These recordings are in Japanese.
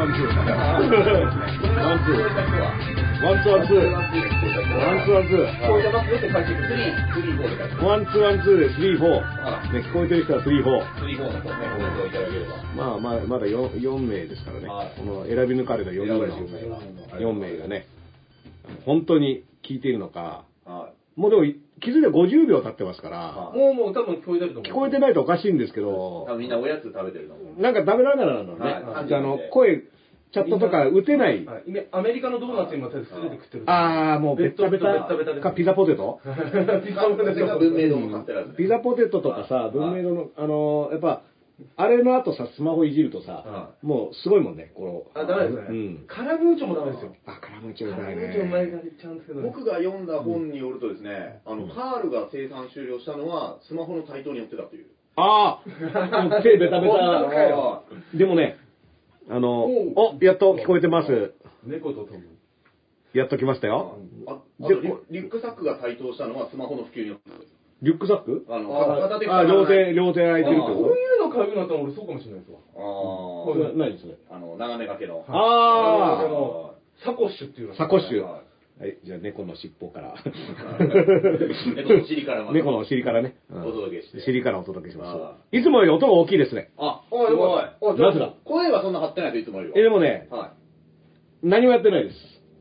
One two one two。聞こえてますよって書いてる。スリー、スリーフォーで。 One two one two で three four。聞こえてる人はスリーフォー。スリーフォーのとね、コメントをいただければ。まあまあ、まだ 4, 4名ですからね。選び抜かれた4人の選ばれた4名がね、本当に聞いているのか、はもうでも気づいて50秒経ってますから、はいもうもう多分聞こえてると思う。聞こえてないとおかしいんですけど、分みんなおやつ食べてるの。なんか食べながらなのね。はいあの、声、チャットとか打てない。はい今アメリカのドーナツ今手で食ってる。ああ、もうベッタベタベッタベタですかピザポテト ピザポテそれが文明堂のカステラですねピザポテトとかさ、文明堂の、あのーやっぱ、あれの後さ、スマホいじるとさは、もうすごいもんね、この。あ、ダメですね。うん。カラムーチョもダメですよ。あ、カラムチョカラうまいムーチョうまいね。がちゃんですけど。僕が読んだ本によるとですね、あの、カールが生産終了したのは、スマホの台頭によってたという。ああもう手ベタベタ。よでもね、あの、おお、やっと聞こえてます。猫と共に。やっと来ましたよ。ああでとリュリュックサックが台頭したのはスマホの普及によってたです。リュックサック？あの、あ片手あ、両手、両手空いてるってこうこいうの買うようになったら俺そうかもしれないですわ。あとーそれ何それあの、長め掛けの。あーあの、サコッシュっていうの。サコッシュ。ははい、じゃあ猫の尻尾から。猫の尻から猫のお尻からね。うんお届けして尻からお届けしまあす。いつもより音が大きいですね。あ、あ、よかった。あ、なぜだ声はそんな張ってないといつもよりは。え、でもね、はい。何もやってないです。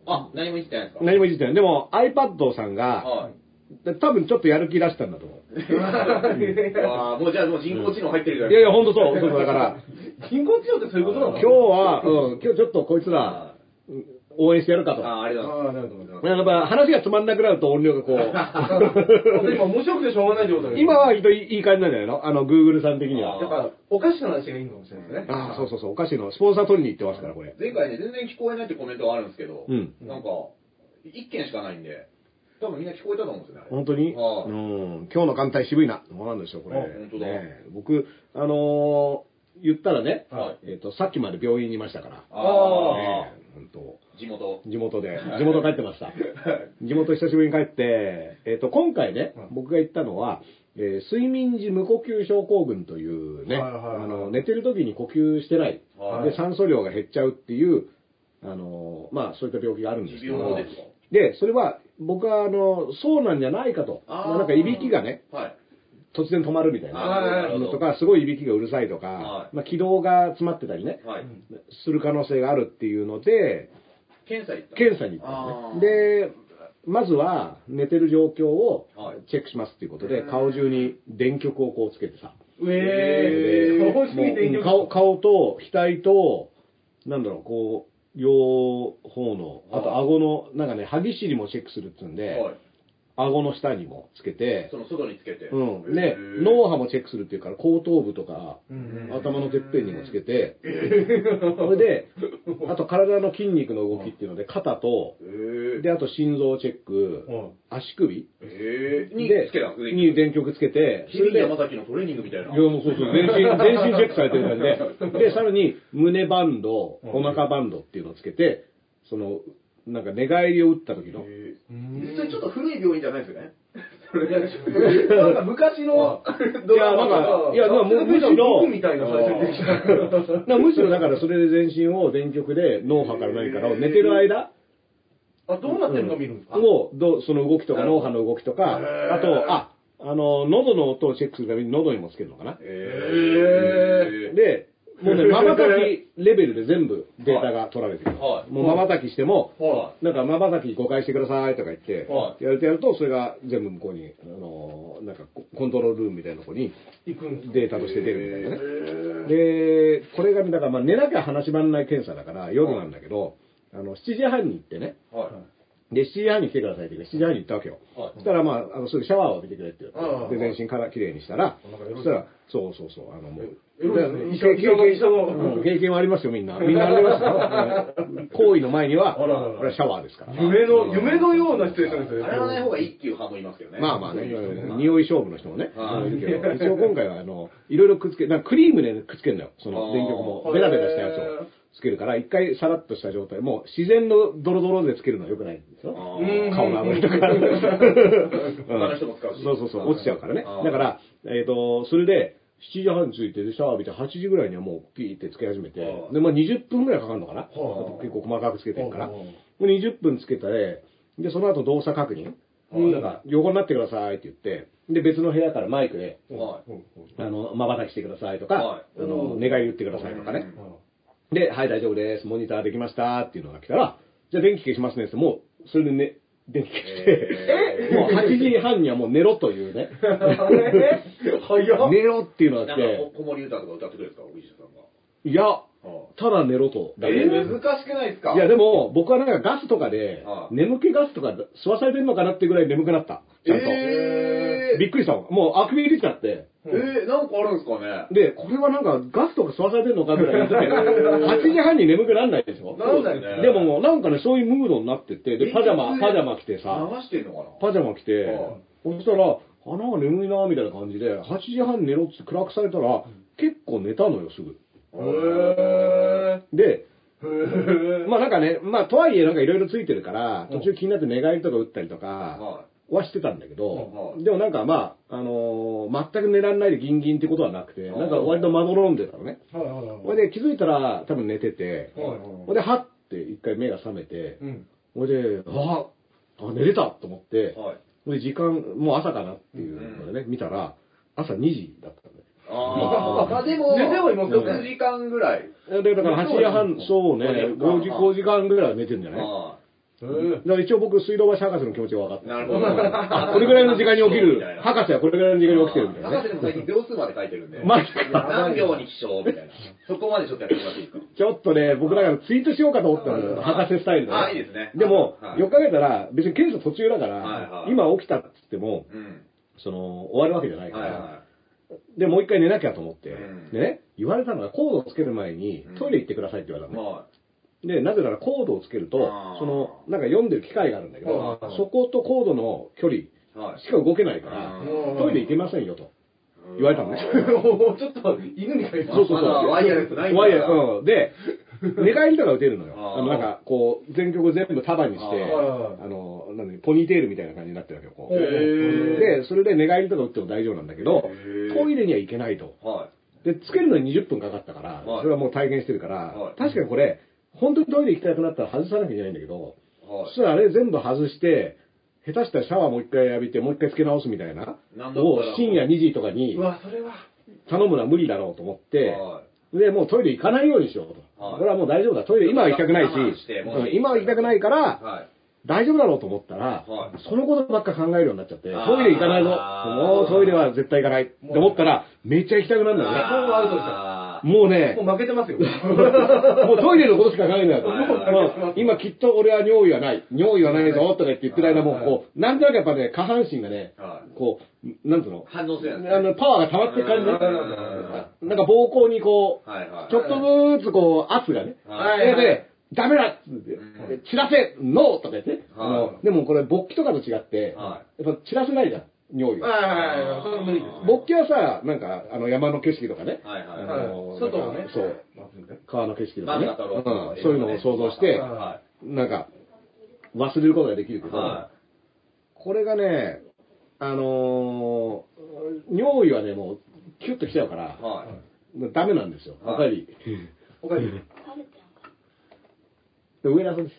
あ、何も言ってないですか？何もいじってない。でも iPad さんが、はい。多分ちょっとやる気出したんだと思う。あーもうじゃあもう人工知能入ってるじゃないいやいや、ほんとそう。そうだから、人工知能ってそういうことなの？今日は、うん、今日ちょっとこいつら、うん応援してやるかと。あーありがとうございます。ああ、なるほど。やっぱ話がつまんなくなると音量がこう。今面白くてしょうがないってことだよ今はいいいい感じなんじゃないの？あの、Google さん的には。やっぱ、お菓子の話がいいのかもしれないですね。ああ、そうそうそう、お菓子のスポンサー取りに行ってますから、これ。前回ね、全然聞こえないってコメントがあるんですけど、うんなんか、一件しかないんで、多分みんな聞こえたと思うんですよね。本当に、はいうん、今日の艦隊渋いな。どうなんでしょう、これ。あ本当だね僕、あのー言ったらね、はいえっ、と、さっきまで病院にいましたから。あね本当ー地元。地元で、地元帰ってました。地元久しぶりに帰って、えっ、と、今回ね、僕が言ったのは、えー睡眠時無呼吸症候群というね、はいはいはい。あの、寝てる時に呼吸してない、はい。で、酸素量が減っちゃうっていう、あの、まあ、そういった病気があるんですけど。でそれは、僕は、あの、そうなんじゃないかと。まあなんか、いびきがね、はい。突然止まるみたいなのとか、すごいいびきがうるさいとか、はい。まあ、気道が詰まってたりね、はい。する可能性があるっていうので、検査行った検査に行ったんあですね。で、まずは寝てる状況をはい。チェックしますっていうことで、顔中に電極をこうつけてさ。うえー、顔してみていいもう顔顔と額と、なんだろう、こう、両方の、あと顎の、なんかね、歯ぎしりもチェックするっつうんで、はい。顎の下にもつけてそ、の外につけて。うん。で脳波もチェックするっていうから、後頭部とか、うん頭のてっぺんにもつけて、それで、あと体の筋肉の動きっていうので、肩と、で、あと心臓チェック、うん。足首。へー。にでつけたんですね。に電極つけて、日々山崎のトレーニングみたいな。いや、もうそうそう、全身、全身チェックされてる感じで、で、さらに、胸バンド、お腹バンドっていうのをつけて、その、なんか寝返りを打った時の、へー。実際ちょっと古い病院じゃないですよね。それなんか昔の、いや、なんか、いや、まあむむしろ、僕みたいな最初にできた。だからむしろだからそれで全身を電極で脳波から何からを寝てる間、あ、どうなってるの見るんですか？もう、どうその動きとか脳波の動きとか、あと、あ、あの、喉の音をチェックするために喉にもつけるのかな。へー。で、もうね、瞬きレベルで全部データが取られてる。はい。もう瞬きしても、はなんか瞬き5回してくださいとか言って、はやるとやると、それが全部向こうに、あの、なんかココントロールルームみたいなとこにデータとして出るみたいなね。で、これがね、だからまあ寝なきゃ話しまんない検査だから夜なんだけど、あの、7時半に行ってね、で、7時半に来てくださいって言って、7時半に行ったわけよ。はい。そしたら、まあ、あの、すぐシャワーを浴びてくれって言うんって、で、全身から綺麗にしたらそしたら、そうそうそう、あの、もう、経験はありますよ、みんな。みんなありますよ。行為の前には、これはシャワーですから。夢の、夢のようなシチュエーションですよね。あれはない方がいいっていう派もいますけどね。まあまあね、はい匂い勝負の人もね、一応今回は、あの、いろいろくっつけ、クリームでくっつけるのよ、その電極も。ベタベタしたやつをつけるから、一回さらっとした状態、もう自然のドロドロでつけるのは良くないんですよ。顔の油とか。他の人も使うし。そうそうそう、落ちちゃうからね。だから、えっ、と、それで、7時半に着いて、でシャワー浴びて、8時ぐらいにはもうピーってつけ始めてで、まあ20分ぐらいかかるのかな？はあ結構細かくつけてるから。はあはもう20分つけたで、で、その後動作確認。うんなんか、横になってくださいって言って、で、別の部屋からマイクで、あの、瞬きしてくださいとか、はいあの、願い言ってくださいとかね。うんで、はい、大丈夫です。モニターできましたっていうのが来たら、じゃあ電気消しますねって、もう、それでね、電気消して、え？もう8時半にはもう寝ろというね、寝ろっていうのがなんか来て、こ子守歌とか歌ってくれるんですか、おぎじさんが。いや、はただ寝ろと。えー、難しくないですか？いや、でも、僕はなんかガスとかでは、い眠気ガスとか吸わされてるのかなってぐらい眠くなった。ちゃんと。えーびっくりしたもん。もうあくび出ちゃって。えー、なんかあるんですかね？で、これはなんかガスとか吸わされてるのかぐらい言ってて、8時半に眠くならないでしょ？なんだよね。でももうなんかね、そういうムードになってて、で、パジャマ、パジャマ着てさ、流してんのかな？パジャマ着てはい、そしたら、あ、なんか眠いな、みたいな感じで、8時半に寝ろって暗くされたら、結構寝たのよ、すぐ。へで、ー。まあなんかね、まあとはいえなんかいろいろついてるから、途中気になって寝返りとか打ったりとかははしてたんだけうんどは、いでもなんかまあ、あのー全く寝られないでギンギンってことはなくて、なんか割とまどろんでたのね。ほいで気づいたら多分寝てて、はいほいではって一回目が覚めてう、ん。ほいで、ああ、寝れたと思ってい。、はい。ほいで時間、もう朝かなっていうのでね、見たら、朝2時だったんだよ。あー、まあでも、寝てはいますよね6時間ぐらい。で、だから8時半、そうね、5時、5時間ぐらいは寝てるんじゃないだから一応僕、水道橋博士の気持ちが分かっい。た。なるほど。あこれぐらいの時間に起きる、博士はこれぐらいの時間に起きてるみたいなね。博士でも最近秒数まで書いてるんで。マジか何秒に起床みたいな。そこまでちょっとやってもらっていいですかちょっとね、僕だからツイートしようかと思ったのよ、博士スタイルでね。あいいですねでも、はいよく考えたら、別に検査途中だから、はいはい今起きたって言っても、うん。その、終わるわけじゃないから、はいはで、もう一回寝なきゃと思って、うんでね、言われたのがコードをつける前にうんトイレ行ってくださいって言われい。たのね。はで、なぜならコードをつけるとその、なんか読んでる機械があるんだけどはい、そことコードの距離。しか動けないからうん、トイレ行けませんよと言われたのね。ちょっと犬みたいな。そうそうそう。ワイヤレスないんだワイヤレス、うん。で、寝返りとか打てるのよ。あの、なんか、こう、全曲全部束にして、あの、なんだポニーテールみたいな感じになってるわけよ、こう。で、それで寝返りとか打っても大丈夫なんだけどトイレには行けないと。はで、つけるのに20分かかったから、はいそれはもう体験してるからはい、確かにこれ、本当にトイレ行きたくなったら外さなきゃいけないんだけど、い。はいそしたらあれ全部外して、下手したらシャワーもう一回浴びて、もう一回つけ直すみたいな、を深夜2時とかにうわ、それは。頼むのは無理だろうと思って、はで、もうトイレ行かないようにしようと。はいこれはもう大丈夫だ。トイレ今は行きたくないしし今は行きたくないから、はい。大丈夫だろうと思ったら、はいそのことばっか考えるようになっちゃって、トイレ行かないぞ。もうトイレは絶対行かないって思ったら、めっちゃ行きたくなるんだよね。あもうねもう、負けてますよ。もうトイレのことしか考えないと。今きっと俺は尿意はない。尿意はないぞとか言って言ってる間もうこう、なんとなくやっぱね、下半身がね、こう、なんつうの？い。反応する。あの、パワーが溜まってる感じうんなんか膀胱にこう。ちょっとずつこう、圧がね。はいで、でダメだっつってうん散らせノーとか言って。でもこれ勃起とかと違って、はやっぱ散らせないじゃん、尿意はいは。はいはい。それは無理です。勃起はさ、なんか、あの、山の景色とかね。はいはいあのはい外をねそう。川の景色とかね。うんそういうのを想像して、はなんか、忘れることができるけど、はこれがね、あのー尿意はね、もう、キュッときちゃうから、い。はい。ダメなんですよ。はいおかえり。おかえり。上田さんです。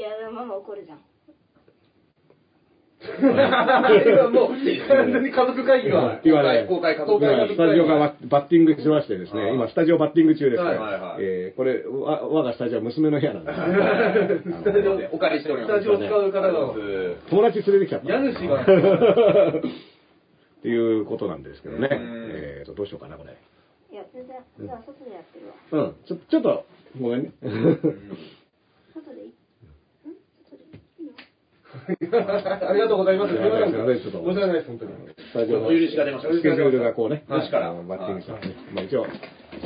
いやでもママ怒るじゃん今もう、完全に家族会議が。今ね、公開公開家族今スタジオがババッティングしましてですね、はい今スタジオバッティング中ですから、えーこれ、わ我がスタジオは娘の部屋なんです スタジオお借りしております。スタジオを使う方が友達連れてきちゃった。家主がっていうことなんですけどね。うんえーと、どうしようかな、これ。いや全然じゃあ外でやってるわうん、ちょ、ちょっと、ごめんね。外でいいん外でいいのありがとうございます。すいません申し訳ないです、本当に。スタジオのお許しが出ましたスケジュールがこうね、はいあのバッティングしたんでね。まあ一応、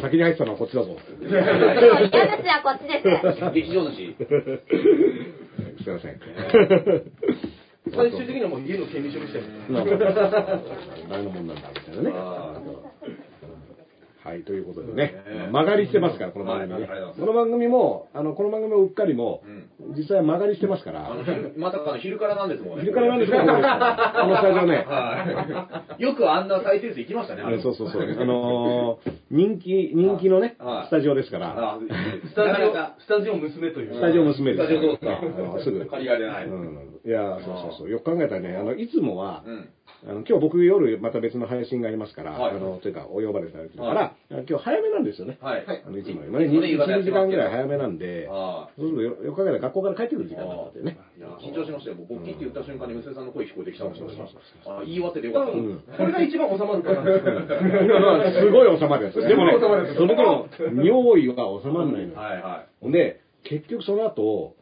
先に入ってたのはこっちだぞ。家主はこっちです。劇場主。すいません。最終的にはもう家の権利書にしてる。まあまあ誰のもんなんだみたいなね。あはい、ということでねね、曲がりしてますから、この番組ねはいこの番組も、あの、この番組もうっかりも、実際は曲がりしてますから、あの、昼またあの昼からなんですもんね。昼からなんですか、このこのスタジオね。はい。よくあんな再生数行きましたね、あれそうそうそう。あのー人気、人気のねは、いスタジオですから、あスタジオスタジオ娘という。スタジオ娘ですスタジオそうかあのすぐ。借りられない。うん。いや、そうそうそう。よく考えたらね、あの、いつもは、うん。あの今日僕夜また別の配信がありますから、はいあの、というか、お呼ばれされてるから、は今日早めなんですよね。はい。あのいつもよりもね、それ夕方や1ってますけど時間ぐらい早めなんで、あそうするとよよく考えたら学校から帰ってくる時間だったんでね。あ。いや緊張しましたよ。僕、勃起って言った瞬間に娘さんの声聞こえてきたもん。あ言い終わっててよかった。うんこれが一番収まるかな。ま あすごい収まるやつ。でもねそれでも、尿意は収まらないのよ。はいはほんで、結局その後、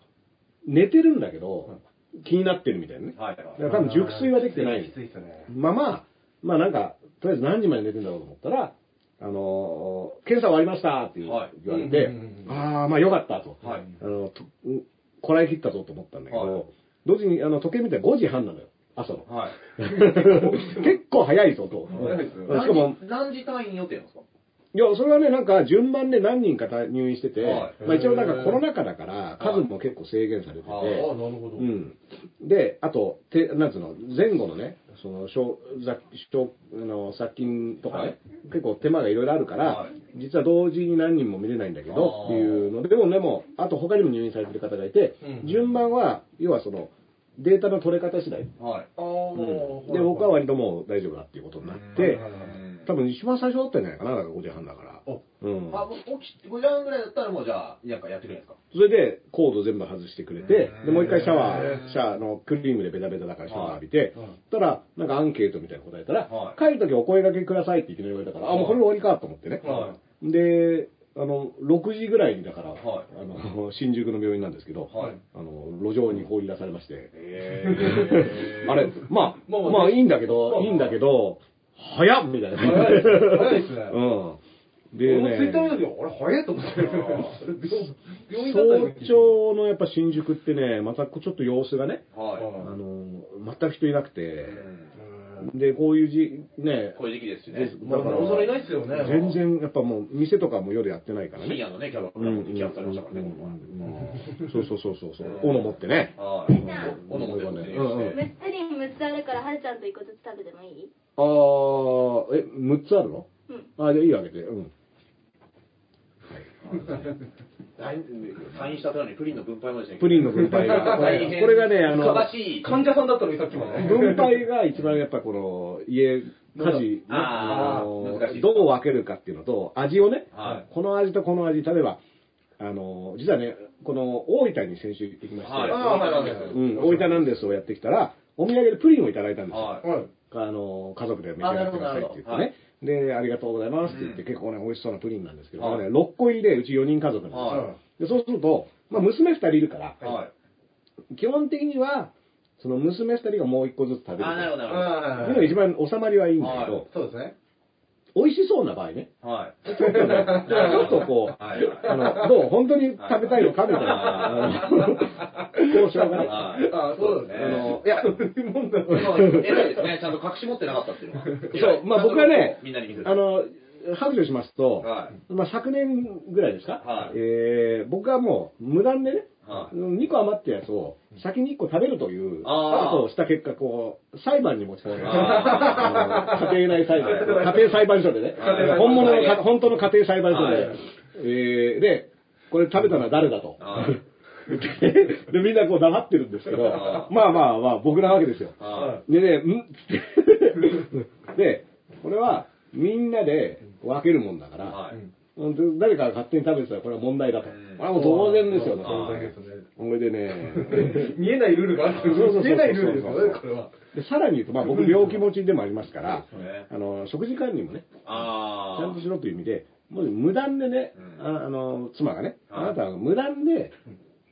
寝てるんだけど、気になってるみたいなねい。。はいだかはい。ら多分熟睡はできてないき。ついっすね。まあまあ、まあなんか、とりあえず何時まで寝てんだろうと思ったら、あのー検査終わりましたって言われてうんうんうん、ああ、まあよかったと。はいあの、とこらえ切ったぞと思ったんだけはいど、同時にあの時計見たら5時半なのよ、朝の。はい。結構早いぞと。早いですよしかも、何時単位予定なんですか？いや、それはね、なんか順番で何人か入院してて、はい。まあ一応なんかコロナ禍だから、数も結構制限されてて、ああ、なるほど。うん。で、あと、てなんつうの、前後のね、その、小雑小あの殺菌とかね、はい。結構手間がいろいろあるから、はい。実は同時に何人も見れないんだけどっていうので、でもでも、あと他にも入院されてる方がいて、うん。順番は、要はその、データの取れ方次第。はい。ああ、うん。で、僕は割ともう大丈夫だっていうことになって、多分一番最初だったんじゃないかな、だから5時半だから。おうん。あ、もう起き、5時半ぐらいだったらもうじゃあ、なんかやってくれるんですか？それで、コード全部外してくれてうん、で、もう一回シャワー、シャワーのクリームでベタベタだからシャワー浴びて、たら、なんかアンケートみたいなの答えたらは、い。帰るときお声掛けくださいっていきなり言われたから、あ、もうこれで終わりかと思ってね。はで、あの、6時ぐらいにだから、はい。あの、新宿の病院なんですけど、はい。あの、路上に放り出されまして、え あれ、まあ、まあまあまあいいんだけど、まあ。いいんだけど、早っみたいな。早い早いっすね うん。でね、ツイッター見た時、あれ早いと思って。早朝のやっぱ新宿ってね、またちょっと様子がね、はあの、全く人いなくて、い。うんで、こういうじ、ね、こういう時期ですしねだお皿いないっすよね。全然やっぱもう店とかも夜やってないからね。深夜のね、キャバクラもしたからね、そうそうそうそう。斧持ってね。斧持ってねうんうんむっつり6つあるから、はるちゃんと1個ずつ食べてもいい？あー、え、6つあるの？うん。あ、じゃあいいよあげて。うん。サインサインした後にプリンの分配までしなきゃプリンの分配が。こ 大変れがね、あの、正しい。患者さんだったのにさっきまで。分配が一番やっぱこの家、家事、ね、あーの難しいどう分けるかっていうのと、味をね、はこの味とこの味、例えば、あの、実はね、この大分に先週行ってきまして、はい。あーはいはいはいうん、大分なんですをやってきたら、お土産でプリンをいただいたんですよ。はい。はい。あの、家族で召し上がってくださいって言ってね。で、ありがとうございますって言って、うん。結構ね、美味しそうなプリンなんですけど、はい。ね、6個入りでうち4人家族なんですよ。はでそうすると、まあ、娘2人いるから、はい。基本的には、その娘2人がもう1個ずつ食べるあ、なるほど、なるほあっていうのが一番収まりはいいんだけど、はい。そうですね。美味しそうな場合ね、ど。はい。ちょっとね、ちょっとこう、はいあの、どう？本当に食べたいのかみたいな、あの交渉がね。はいあそうですねあの、いや、そういうもんだ。まあ偉いですね。ちゃんと隠し持ってなかったっていうのは。そう、まあ僕はねみんなに見せ、る。あの、白状しますと、はまあ昨年ぐらいですか、はいえー僕はもう無断でね、はい2個余ったやつを先に1個食べるという、あー。ことをした結果、こう、裁判に持ち込まれた。家庭内裁判、家庭裁判所でね。はい、本物のか、本当の家庭裁判所で、はい。えーで、これ食べたのは誰だと。はいでで、みんなこう黙ってるんですけど、はまあまあまあ、僕なわけですよ。はでね、んつってで、これはみんなで分けるもんだから、はい誰かが勝手に食べてたらこれは問題だと。うんこれはもう当然ですよね。当然ですね。それでね、見えないルールがあるそうそうそうそう見えないルールですよね、これは。でさらに言うと、まあ僕病気持ちでもありますから、あの、食事管理もね、あちゃんとしろという意味で、もう無断でね、うんああの、妻がね、はいあなたは無断で、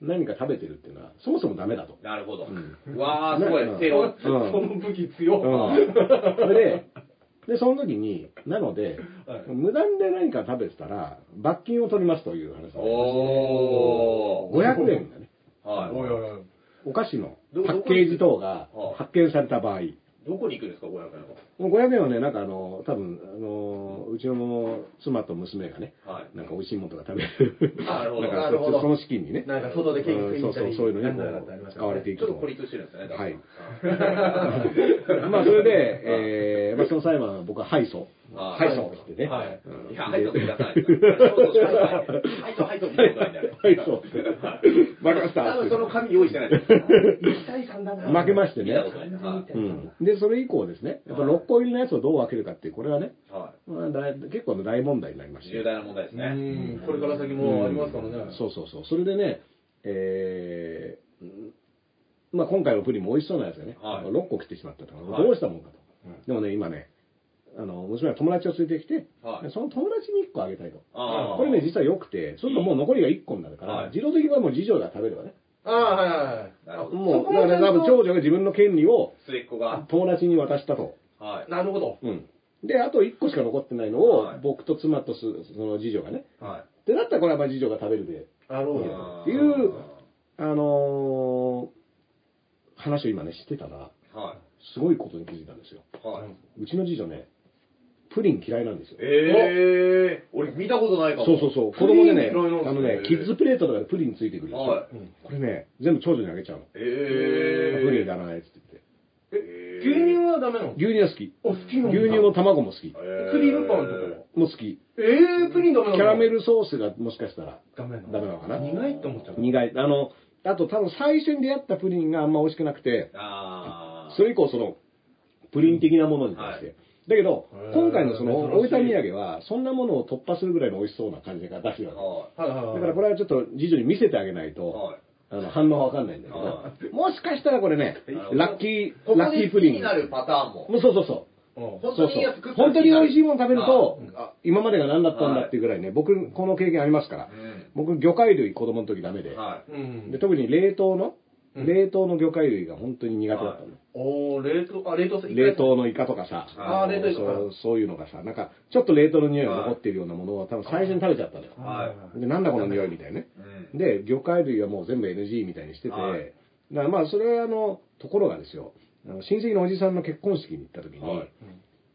何か食べてるっていうのは、そもそもダメだと。なるほど。うんわー、すごいうん。手を。うんその武器強っ。うん。それで、で、その時に、なので、はい無断で何か食べてたら、罰金を取りますという話なんですおー。500円だね。はい。おいおいおい。お菓子のどパッケージ等がはい発見された場合、どこに行くんですか、500円は？もう500円はね、なんかあの、多分、あの、うちの妻と娘がね、はい。なんか美味しいものとか食べる。なるほどなんかなるほどその資金にね。なんか外でケーキ食いに行ったりうんそうそう、そういうのにこ使われていくと。ちょっと孤立してるんですよね。はいまあ、それで、えー、まあ、その裁判は僕は敗訴。敗訴ってね。はいうんいや、入っとってください。入っと、入っと、入っと、入っと、敗訴。負けました。多分その紙用意してないです。1対3だな。負けましてね。で、それ以降ですね、やっぱ6個入りのやつをどう分けるかっていう、これはね、い。はまあ、大結構の大問題になりましい。て。重大な問題ですうね。ん。これから先もありますからね。そうそうそう。それでね、えまあ今回のプリンも美味しそうなやつがね、はい6個来てしまったから、はいどうしたもんかと。うんでもね、今ね、あの、娘は友達を連れてきて、はいその友達に1個あげたいと。これね、実は良くて、そうするともう残りが1個になるから、はい自動的にはもう次女が食べればね。ああ、はいはいはい。なるほど。もう、だからね、多分長女が自分の権利を末っ子が。友達に渡したと。はい。なるほど。うん。で、あと1個しか残ってないのを、はい僕と妻とすその次女がね。はで、だったらこれはまあ次女が食べるで、なるほど。いっていうあのー話を今ね、してたら、はすごいことに気づいたんですよ。い。はい。うちの次女ね、プリン嫌いなんですよ。ええー、俺見たことないかも。そうそうそう。子供でね、あのね、キッズプレートとかでプリンついてくるでしょ。はいこれね、全部長女にあげちゃうの。ええー。プリンいらないっつって言って。え、牛乳はダメなの？牛乳は好き。お、好きなんだ。牛乳の卵も好き。えークリームパンとかはも？好き。えー、プリンダメなの？キャラメルソースがもしかしたらダメなの？ダメなのかな？苦いって思っちゃう。苦い。あの、あと多分最初に出会ったプリンがあんま美味しくなくて、ああ。それ以降その、プリン的なものに対して。はだけど今回のその、大分土産は、そんなものを突破するぐらいの美味しそうな感じが出してるわけ。だからこれはちょっと次女に見せてあげないい。と、はい。あの、反応がわかんないんだけはど、もしかしたらこれねラッキー、ラッキでープリン。になるパターンも。もうそうそうそう。うん本当に。本当に美味しいもの食べると今までが何だったんだっていうぐらいね、僕、この経験ありますから。う僕、魚介類子供の時ダメでで特に冷凍の、うん冷凍の魚介類が本当に苦手だったの。おー、冷凍、あ、冷凍冷凍のイカとかさ、あー冷凍イカそうそういうのがさ、なんか、ちょっと冷凍の匂いが残ってるようなものを多分最初に食べちゃったのよ。はいで、なんだこの匂いみたいなね。で、魚介類はもう全部 NG みたいにしてて、はいだからまあ、それはあの、ところがですよ、あの親戚のおじさんの結婚式に行った時に、はい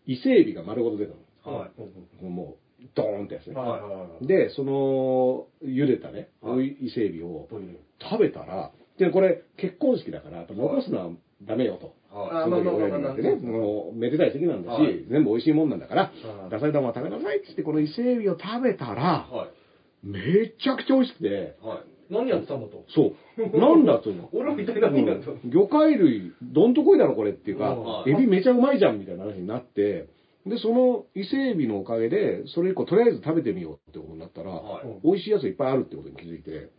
伊勢海老が丸ごと出たの。はい。もう、ドーンってやつね。で、その、茹でたね、はい伊勢海老を食べたら、で、これ、結婚式だから、やっぱ残すのはダメよと。はその時まあまあまあ親に言われてね、まあもうめでたい席なんだし、はい。全部美味しいもんなんだから、はい野菜玉を食べなさいってって、この伊勢海老を食べたらい。、はい。めちゃくちゃ美味しくて、はい。何やってたんだと？そう、なんだと。俺みたいな何やってたのうん。魚介類、どんとこいだろこれっていうかう、んエビめちゃうまいじゃんみたいな話になって、で、その伊勢海老のおかげで、それ以降とりあえず食べてみようってことになったら、美味しいやついっぱいあるってことに気づいて、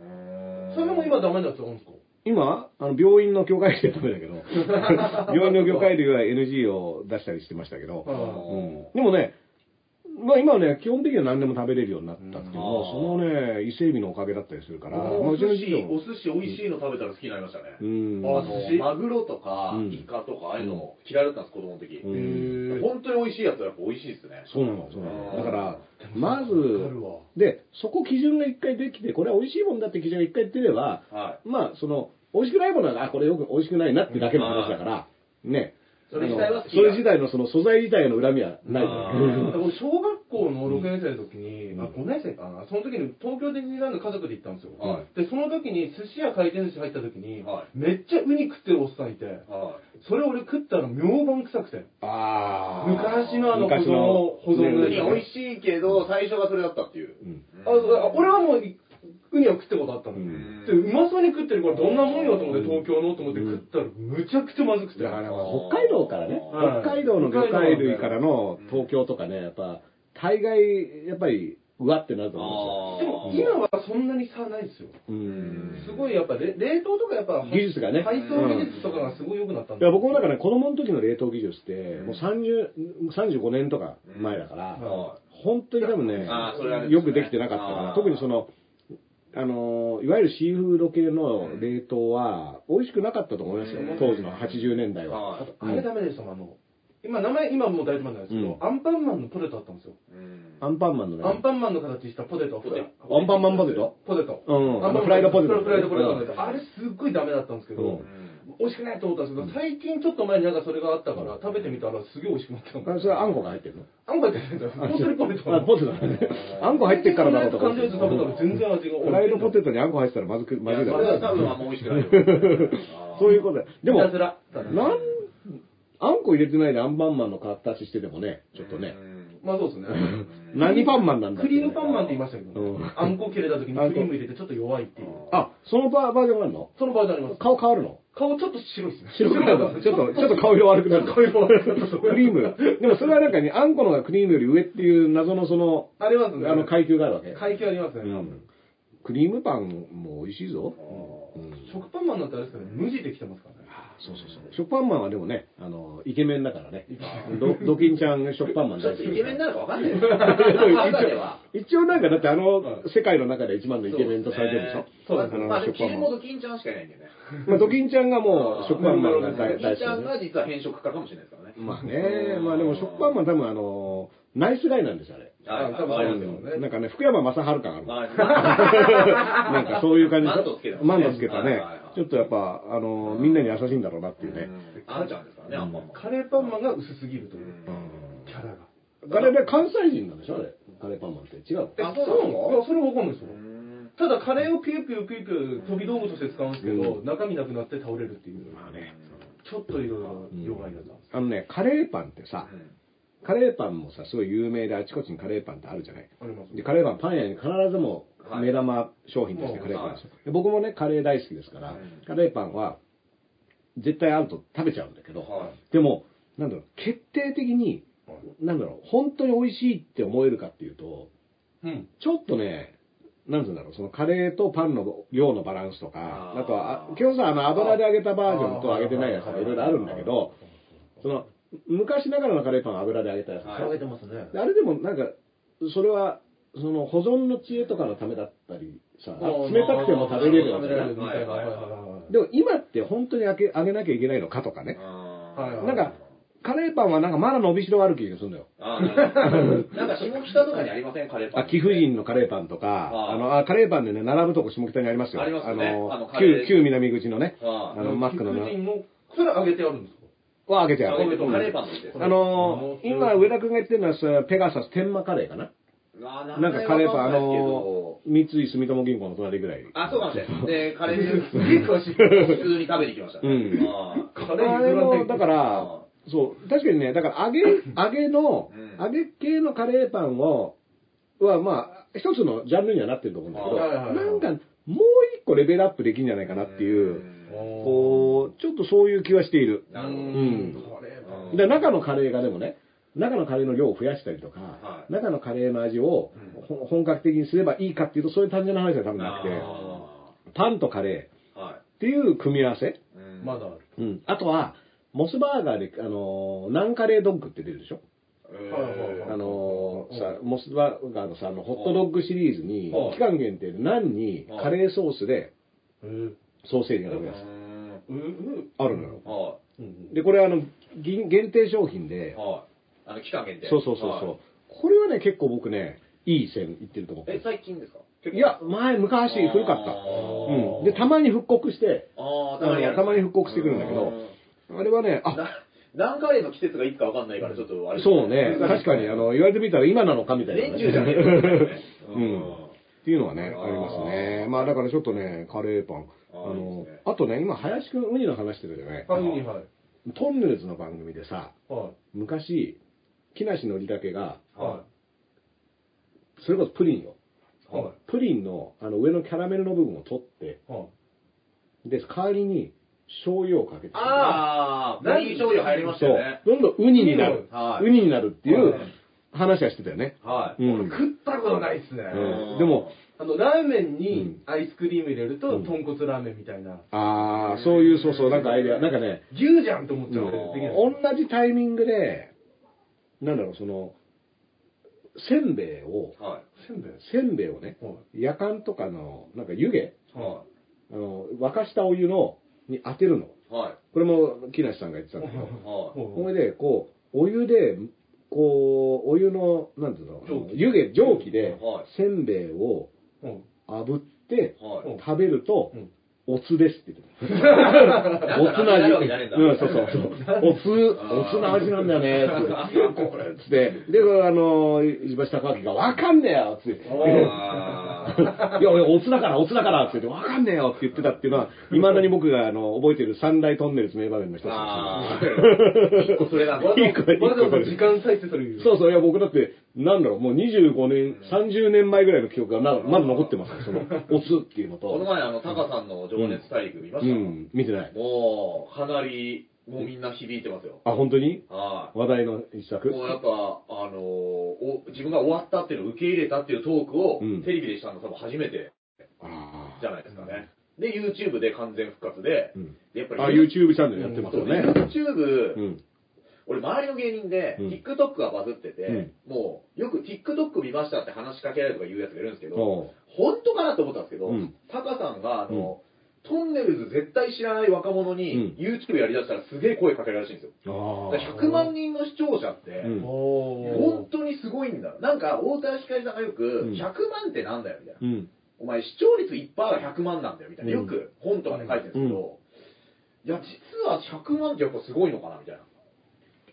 それも今ダメなやつあるんですか？今、あの、病院の魚介類はダメだけど、病院の魚介類は NG を出したりしてましたけど、うん、でもね、まあ今はね、基本的には何でも食べれるようになったっていうのも、うんそのね、伊勢海老のおかげだったりするから、まあお寿司、お寿司美味しいの食べたら好きになりましたね。うん。ああの寿司マグロとかうん。イカとかああいうの嫌いだったんです、子供の時。本当に美味しいやつはやっぱ美味しいですね。そうなの、そうなの。うんだから、まずで、そこ基準が一回できて、これは美味しいもんだって基準が一回出れば、はまあ、その、美味しくないものは、あ、これよく美味しくないなってだけの話だから、ね。それ自体は好きだ。あのそれ自体のその素材自体への恨みはないあかー。ら。俺小学校の6年生の時に、うん。あ5年生かな。その時に東京ディズニーランド家族で行ったんですよ、はでその時に寿司屋回転寿司入った時に、はめっちゃウニ食ってるおっさんいてい。はそれ俺食ったら妙盤臭くて。あー。昔のあの昔の保存保存い。ねウニ美味しいけど、最初がそれだったっていう。うん。ああ俺はもうウニは食ったことあったの、うん。でうまそうに食ってるからどんなもんよと思って東京のと思って食ったらむちゃくちゃまずくて。だから北海道からね、はい。北海道の魚介類からの東京とかね、やっぱ、大概、やっぱり、うわってなると思でも今はそんなに差ないですよ。うん。ですよ。うん。すごいやっぱれ冷凍とかやっぱ技術がね。配送技術とかがすごい良くなったんいや僕もだからね、子供の時の冷凍技術って、もう30、35年とか前だから、は本当に多分ねよくできてなかったから特にその、あの、いわゆるシーフード系の冷凍は、美味しくなかったと思いますよ、当時の80年代は。はい。あと、あれダメでしたもん、あの、今、名前、今もう大丈夫なんですけど、うん。アンパンマンのポテトあったんですよ。うん。アンパンマンのね。アンパンマンの形したポテト。アンパンマンポテト？ポテト。うん。アンパンマンフライドポテト。フライドポテトうん。あれすっごいダメだったんですけど、うん美味しくないと思ったんですけど、最近ちょっと前になんかそれがあったから、食べてみたらすげえ美味しくなったんあそれはあんこが入ってるの？あんこ入ってるんですよ。本当にポテト。あ、ポテトだね。あんこ入ってっからだろうとか。感食べたら全然味が。フライドポテトにあんこ入ってたらまずく、まずいだそれは多ろ。分あんま美味しくないよ。そういうことだよ。でも、なん、あんこ入れてないでアンパンマンの形しててもね、ちょっとね。まあそうですね。何パンマンなんだクリームパンマンって言いましたけど、うんあんこ切れた時にクリーム入れてちょっと弱いっていう。あ、そのバージョンがあるの？そのバージョンあります。顔変わるの？顔ちょっと白いですね。白くなるのちょっと、ちょっと顔色悪くなるの顔色悪くなるクリーム。でもそれはなんかに、あんこのがクリームより上っていう謎のその、ありますね。あの階級があるわけ。階級ありますね。うんクリームパンも美味しいぞ。うん食パンマンなんてあれですかね、無地できてますからね。そうそうそう。食パンマンはでもね、あの、イケメンだからね。ドドキンちゃん食パンマンちょっとイケメンなのかわかんないです一。応 一応なんかだってあの世界の中で一番のイケメンとされてるでしょそうですあのね。まあでも、キリモ食パンちゃんしかいないんだよね。まあドキンちゃんがもう食パンマンが大大金ちゃん好きが実は変色家かもしれないですからね。まあね、まあでも食パンマン多分あの、ナイスガイなんですよ、あれ。はい、多分わかりますよ。うんなんかね、福山雅治感ある。ま なんかそういう感じマントつけてますねマントつけたね。ちょっとやっぱ、あの、みんなに優しいんだろうなっていうね。あんちゃんですからね、アンパンマン。カレーパンマンが薄すぎるというキャラが。あれで関西人なんでしょあれ。カレーパンマンって。違うの？あそうなの？いや、それわかんないですよ。うんただカレーをピューピューピューピュー飛び道具として使うんですけど、う中身なくなって倒れるっていう。まあね。ちょっといろいろ弱いなんです。あのね、カレーパンってさ、カレーパンもさ、すごい有名であちこちにカレーパンってあるじゃない。ありますで、カレーパン、パン屋に必ずもはい目玉商品としてカレーパンですよ。で僕もね、カレー大好きですからうん、カレーパンは絶対あると食べちゃうんだけど、はでも、なんだろう、決定的に、なんだろう、本当に美味しいって思えるかっていうと、うん。ちょっとね、なんて言うんだろう、そのカレーとパンの量のバランスとか、あとは、あ基本さ、あの、油で揚げたバージョンと揚げてないやつとかいろいろあるんだけど、その、昔ながらのカレーパンは油で揚げたやつ。はい揚げてますね。であれでもなんか、それは、その保存の知恵とかのためだったりさ、冷たくても食べれるような。でも今って本当に揚げ揚げなきゃいけないのかとかね。なんか、カレーパンはなんかまだ伸びしろある気がするんだよ。なんか下北とかにありません？カレーパン。あ、貴婦人のカレーパンとか、あの、あ、カレーパンでね、並ぶとこ下北にありますよ。ありますよね。のあの旧、旧南口のね、ああの、マックのな、貴婦人の、それ揚げてあるんですか？は揚げてある。カレーパンあのー、今、上田君が言ってるのはさ、ペガサス天満カレーかな？ななんかカレーパン、あのー、三井住友銀行の隣ぐらい。あ、そうかもしれない。で、カレー、すげえ詳しい。普通に食べに来ました。うん。あカレーも、だから、そう、確かにね、だから揚げ、揚げの、うん。揚げ系のカレーパンを、は、まあ、一つのジャンルにはなってると思うんだけど、なんか、もう一個レベルアップできるんじゃないかなっていう、ん。こう、ちょっとそういう気はしている。なるほど。うん。カレーパン。で、中のカレーがでもね、中のカレーの量を増やしたりとか、はい。中のカレーの味をほ本格的にすればいいかっていうと、そういう単純な話は多分なくて、あパンとカレーっていう組み合わせ、まだある。うん、あとは、モスバーガーで、あのーナンカレードッグって出るでしょ？あのーさ、モスバーガーのさ、あの、ホットドッグシリーズにはい、期間限定でナンにカレーソースでえーソーセージが食べやすあるのよ。で、これあの、ぎ限定商品い。で、はい。あの、期間限定。そうそうそうはいそう。これはね、結構僕ね、いい線いってると思う。え、最近ですか？いや、前、昔、古かった。うん。で、たまに復刻して、たまに復刻してくるんだけどあれはね、あ、な何カレーの季節がいつかわかんないから、ちょっとあれそうね、確かに、あの、言われてみたら今なのかみたいなね。年中じゃねえよねうん。っていうのはね、ありますね。まあだからちょっとね、カレーパン。あのあとね、今、林くん、ウニの話してたじゃない？はいはい。トンネルズの番組でさ、は昔、木梨憲武が、い。はそれこそプリンよ。プリンのあの上のキャラメルの部分を取って、い。はい。で、代わりに醤油をかけて。ああ、ブリー醤油入りましたね。。どんどんウニになる。はいウニになるっていうはい話はしてたよね。はい。うん。食ったことないっすね。うんでも、あの、ラーメンうにんアイスクリーム入れると、うん豚骨ラーメンみたいな。ああ、そういう、そうそう、なんかアイデア、なんかね、牛じゃんって思っちゃう。同じタイミングで、なんだろう、その、せんべいを、はせんべい？せんべいをね、は夜間とかの、なんか湯気？い。はあの、沸かしたお湯の、に当てるの。い。はい。これも木梨さんが言ってたんだけど、はい。それで、こう、お湯で、こう、お湯の、なんていうの？湯気、蒸気ではい、せんべいをうん炙って、食べるとうん、おつですって言ってた。おつの味。なるわけじゃねえんだうん、そうそうそう。おつ、おつの味なんだよね、って。これ、つって。で、あの、石橋貴明が、わかんねえよつって。あ いや、いや、おつだから、おつだからって言って、わかんねえよって言ってたっていうのは、未だに僕が、あの、覚えてる三大トンネルズ名場面の一つです。あー 一個それだわざいい子いい子わざわざ時間割いてそれ。そうそう、いや、僕だって、なんだろう、もう25年、30年前ぐらいの記憶がなまだ残ってますよその、おつっていうのと。この前、あの、タカさんの情熱大陸見ました、うん、見てない。もう、かなり、もうみんな響いてますよ。あ、本当に？は話題の一い。作？もうやっぱ、あのーお、自分が終わったっていうのを受け入れたっていうトークを、うんテレビでしたの多分初めてあじゃないですかね。で、YouTube で完全復活で、うんでやっぱり、あ、YouTube チャンネルやってますよね。YouTube、うん。俺周りの芸人で、うん TikTok がバズってて、うんもう、よく TikTok 見ましたって話しかけられるとか言うやつがいるんですけど、おう本当かなと思ったんですけど、うんタカさんが、あの、トンネルズ絶対知らない若者に、うん YouTube やりだしたらすげえ声かけるらしいんですよ。あだから100万人の視聴者って、うん本当にすごいんだ。なんか、太田光さんがよく、うん100万ってなんだよ、みたいな。うん。お前、視聴率1%が100万なんだよ、みたいな。うんよく本とかで書いてるんですけど、いや、実は100万ってやっぱすごいのかな、みたいな。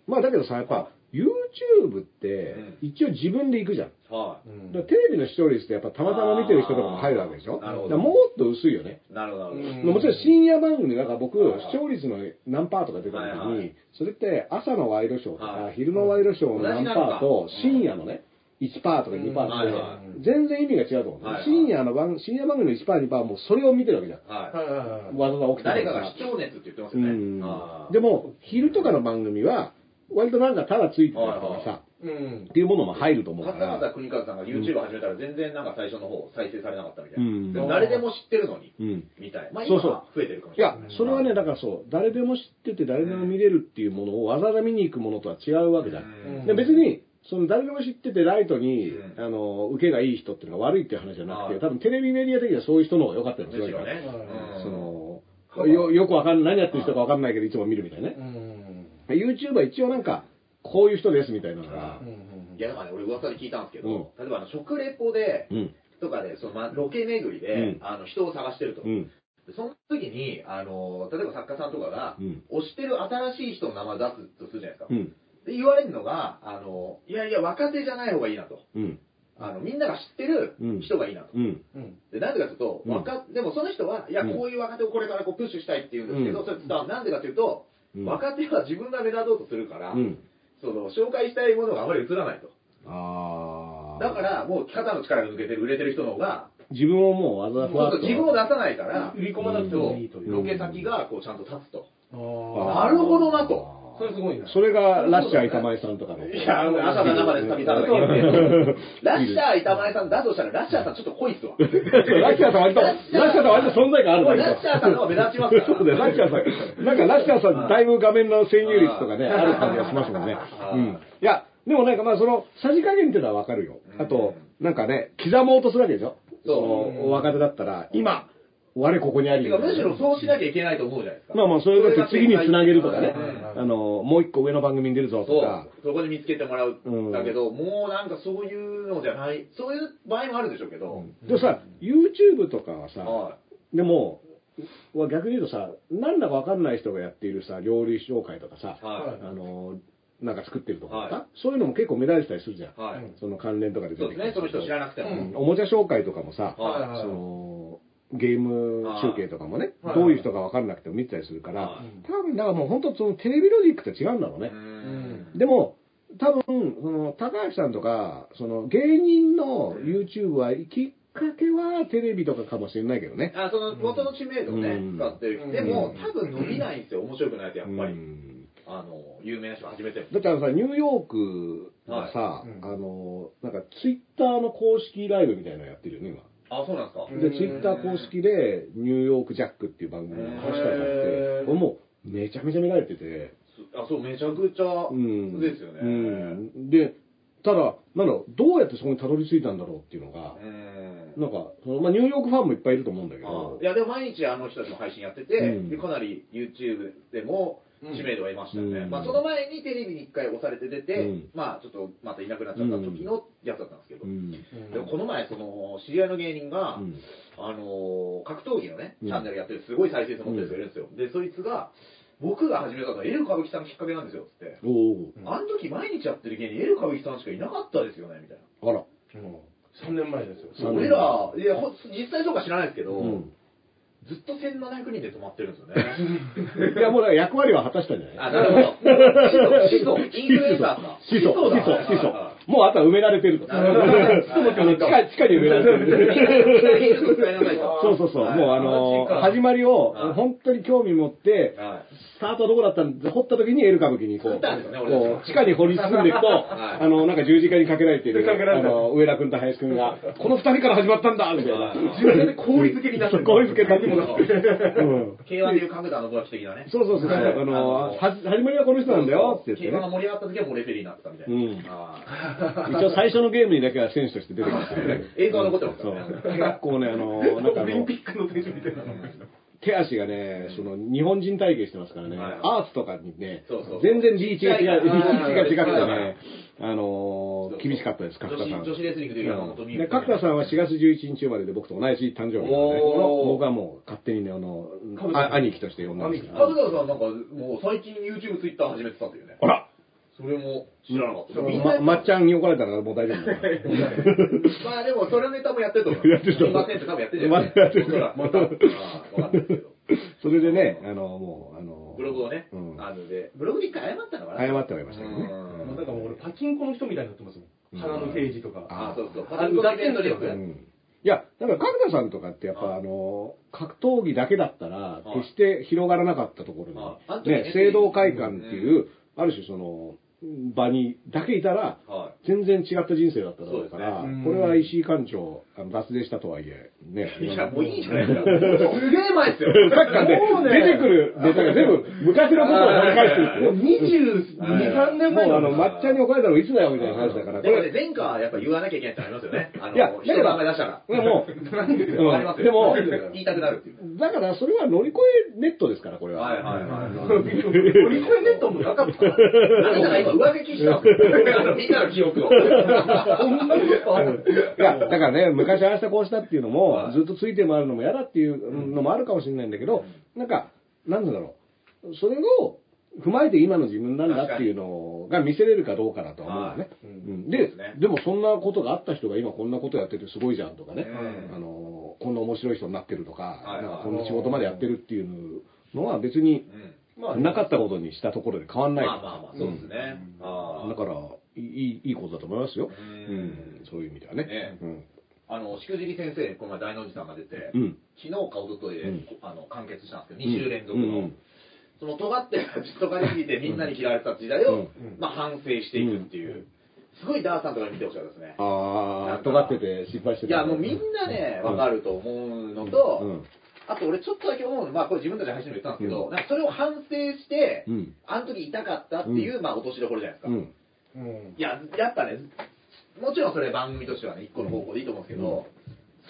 まあだけどさ、やっぱ、YouTube って、一応自分で行くじゃん。はだからテレビの視聴率ってやっぱたまたま見てる人とかも入るわけでしょなるほど。だからもっと薄いよね。い。なるほど、なるほど。うん。もちろん深夜番組、だから僕、はい視聴率の何パーとか出た時はいはにい、それって朝のワイドショーとか、はい。昼のワイドショーの何パーと同じなのか。深夜のね、1パーとか2パーはいはって、全然意味が違うと思う。はいはい。深夜の番、深夜番組の1パー2パーはもうそれを見てるわけじゃん。はい。はいはいはい。わざわざ起きて誰るかが視聴熱って言ってますうよね。ん。あー。でも、昼とかの番組は、割となんかただついてたりとかさ、うんっ。ていうものも入ると思うか笠ら。松邦和さんが YouTube 始めたら全然なんか最初の方再生されなかったみたいな。うんでも誰でも知ってるのに、うん。みたい。まあそうそう今は増えてるかもしいやれない。、それはね、だからそう、誰でも知ってて誰でも見れるっていうものをわざわざ見に行くものとは違うわけじゃん。うんで別に、その誰でも知っててライトに、うんあの、受けがいい人っていうのが悪いっていう話じゃなくて、はい多分テレビメディア的にはそういう人の方が良かったりもするわけむしろね。うんそうんの、よ、よくわかんない、何やってる人かわかんないけど、いつも見るみたいなねう。ん。YouTube は一応なんか、こういう人ですみたいなのがう、んいや、だからね、俺噂で聞いたんですけど、うん。例えばあの食レポで、うん、とかで、そのまロケ巡りで、うん。あの人を探してると。うん、でその時に、あの、例えば作家さんとかが、うん、推してる新しい人の名前を出すとするじゃないですか。うん、で、言われるのが、あの、いやいや、若手じゃない方がいいなと。うん、あの、みんなが知ってる人がいいなと。で、なんでかというと、うん。若でもその人は、いや、うん。こういう若手をこれからこうプッシュしたいって言うんですけど、うん。それ伝わるなんでかというと、うん若手は自分が目立とうとするから、うん。その、紹介したいものがあまり映らないと。あだから、もう肩の力が抜けてる、売れてる人の方が、自分をもうわざわざ自分を出さないから、売り込まなくてもいいという。ロケ先がこうちゃんと立つと。あなるほどなと。それすごいな。それがラッシャー板前さんとかの。いや、朝が生で旅さんとか言って、ラッシャー板前さんだとしたら、ラッシャーさんちょっと濃いっすわ。ラッシャーさん割と、ラッシャーさん割と存在感あるんだけどラッシャーさんの方が目立ちますから。そうだよ、ラッシャーさん。なんかラッシャーさん、だいぶ画面の占有率とかね、ある感じがしますもんね。うんうん。いや、でもなんかまあその、さじ加減っていうのはわかるよ。あと、なんかね、刻もうとするわけでしょそうの、若手だったら、今、我ここにありてかむしろそうしなきゃいけないと思うじゃないですか。まあまあ、それだって次につなげるとかねう、んあの、もう一個上の番組に出るぞそうとか、。そこで見つけてもらううんんだけど、もうなんかそういうのじゃない、そういう場合もあるでしょうけど。でもさ、YouTube とかはさ、はでも、わ逆に言うとさ、なんだかわかんない人がやっているさ、料理紹介とかさあの、なんか作ってるとかそういうのも結構目立たりするじゃん。い。はい。その関連とかでそうですね、その人知らなくても。うんおもちゃ紹介とかもさ、はいその、ゲーム中継とかもね、はい。どういう人かわかんなくても見てたりするからは、多分、だからもう本当そのテレビロジックって違うんだろうね。う。ん。でも、多分、その、高橋さんとか、その、芸人の YouTube は、きっかけはテレビとかかもしれないけどね。あその元の知名度をね、うん。使ってるうん。でも、多分伸びないんですよ、面白くないと、やっぱり。うん。あの、有名な人が始めても。だってあのさ、ニューヨークはさ、はい。うんあの、なんかツイッターの公式ライブみたいなのやってるよね、今。あ、そうなんですか。うんで、ツイッター公式で、ニューヨークジャックっていう番組のハッシュタグがあってもうめちゃめちゃ見られてて、あ、そう、めちゃくちゃうん。ですよね。うん。で、ただ、なんだろう、どうやってそこにたどり着いたんだろうっていうのが、うんなんか、そのまあ、ニューヨークファンもいっぱいいると思うんだけあどーい、や、でも毎日あの人たちの配信やってて、うんでかなり YouTube でも知名度を得ましたよね。うんまあ、その前にテレビに一回押されて出て、うんまあ、ちょっとまたいなくなっちゃった時のやつだったんですけど、うん。でもこの前、その、知り合いの芸人が、うんあのー格闘技のね、うんチャンネルやってるすごい再生数持ってる人がいるんですよ。で、そいつが、僕が始めたのはエル歌舞伎さんがきっかけなんですよ、つって。おおあの時毎日やってる芸人、エル歌舞伎さんしかいなかったですよね、みたいな。あら。3年前ですよ。俺ら、いや、ほ実際そうか知らないですけど、うん。ずっと1700人で止まってるんですよね。いや、もうだから役割は果たしたんじゃない？あ、なるほど。始祖、始祖、インフルエンサーか。始祖、始祖、始祖。もうあとは埋められてると。地下、地下に埋められてる。そうそうそう。はいもうあの始まりをはい本当に興味持って、はいスタートはどこだったんで、掘った時にエル歌舞伎にこう、地下に掘り進んでいくと、いあの、なんか十字架にかけられている、あの、上田君と林君が、この二人から始まったんだみたいな。はい自分で氷漬けになってる。氷漬けになってる うん K1 でいう角田信明的なね。そうそうそうそう。あの、は始まりはこの人なんだよって言って K1 がね。盛り上がった時はもうレフェリーになってたみたいな。一応最初のゲームにだけは選手として出てきましたよね。ー映像は残ってますからね。結構ね、あの、なんかあのオリンピ、ックの選手みたいな。手足がね、その日本人体型してますからね、はいアーツとかにねそうそう、全然リーチが違う、リはいーチが違くてはいね、あのー厳しかったです、角田さん。女子レスリングでいう山本美で角田さんは4月11日生まれで僕と同じ誕生日なので、僕はもう勝手にね、あの、あ兄貴として呼んだんですけど。角田さんなんかもう最近 YouTube、Twitter 始めてたっていうね。あらそれも知らなかった。ままっちゃんに怒られたからもう大丈夫。まあでもそれのネタもやってると思う。やってると思うすいませんって多分やってるじやってるおそらくまた。わかんないけど。それでね、あの、もう、あの、ブログをね、うんあので、ブログで一回謝ったのかな謝ってはいましたけどね。うんもうなんかもう俺パチンコの人みたいになってますもん。花の刑事とか。あ、そうそう。あ歌ってんのによくやるうんいや、だから角田さんとかってやっぱあの、格闘技だけだったら、はい決して広がらなかったところに、ね、聖堂会館っていう、ある種その、場にだけいたら、は全然違った人生だっただろうから、これは石井館長、あの脱税したとはいえ、ね。い。いや、もういいじゃないですか。すげえ前ですよ。さっきからねもうね出てくるネタが全部昔のことを掘り返してるっていう22、3年前もうあの、のまっちゃんに怒られたのいつだよみたいな話だから、こでもね、れ、前回はやっぱ言わなきゃいけないってありますよね。あの、いや人の名前出したら。もう、りますよ。でも、言いたくなるっていう。だからそれは乗り越えネットですから、これは。はいはいはい。乗り越えネットもなかった。上書きしたみんなの記憶を。そ んいや、だからね、昔ああしたこうしたっていうのもは、いずっとついて回るのも嫌だっていうのもあるかもしれないんだけど、なんか、なんだろう、それを踏まえて今の自分なんだっていうのが見せれるかどうかだとは思うよね。うん。ででもそんなことがあった人が今こんなことやっててすごいじゃんとかね、うん。あの、こんな面白い人になってるとか、なんかこんな仕事までやってるっていうのは別にうん。まあ、なかったことにしたところで変わんない。まあまあまあ、そうですね。あー。だから、いい、いいことだと思いますよ。ううん。ん。そういう意味ではね。ね。うん。あの、しくじり先生、この前大の字さんが出て、うん。昨日か一昨日で、うん。あの完結したんですけど、2週連続の、うん。うん。その尖って、尖りすぎてみんなに嫌われてた時代を、うん。まあ反省していくっていう、すごいダーさんとか見てほしかったですね。ああ、尖ってて失敗していや、もうみんなね、わかると思うのと、うん。あと俺ちょっとだけ思うの、まあこれ自分たちの配信でも言ったんですけど、うんなんかそれを反省して、うん。あの時痛かったっていう、まあ落としどころじゃないですか。うん。うんいや、やっぱね、もちろんそれ番組としてはね、一個の方向でいいと思うんですけど、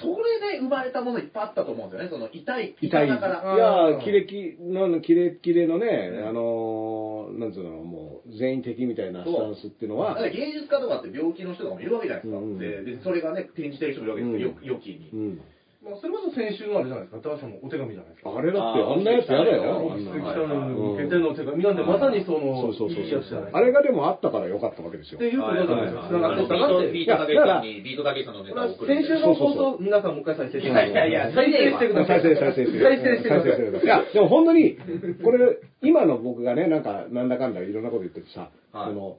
それで生まれたものいっぱいあったと思うんですよね、その痛い、痛い。いさから。や、キレキ、なんキレキレのね、うんあのー、なんつうの、もう、全員的みたいなスタンスっていうのはだか、ら芸術家とかって病気の人とかもいるわけじゃないですか。うんでで、それがね、転じてる人もいるわけですよ、よ良きに。うん。まあ、それこそ先週のあれじゃないですか、ダーさんのお手紙じゃないですか。あれだって、あんなやつやだよ。あんな鈴木さんうんに向けての手紙なんで、まさにその、そうそうそう。あれがでもあったからよかったわけですよって。いうことじゃないですか。繋がってたなって。ビートたけしさんに、ビートたけしさんのネタを送る。先週の放送、皆さんもう一回再生してください。いやいや再生してください。再生、再生してください。再生してるいや、でも本当に、これ、今の僕がね、なんか、なんだかんだいろんなこと言っててさ、はいその、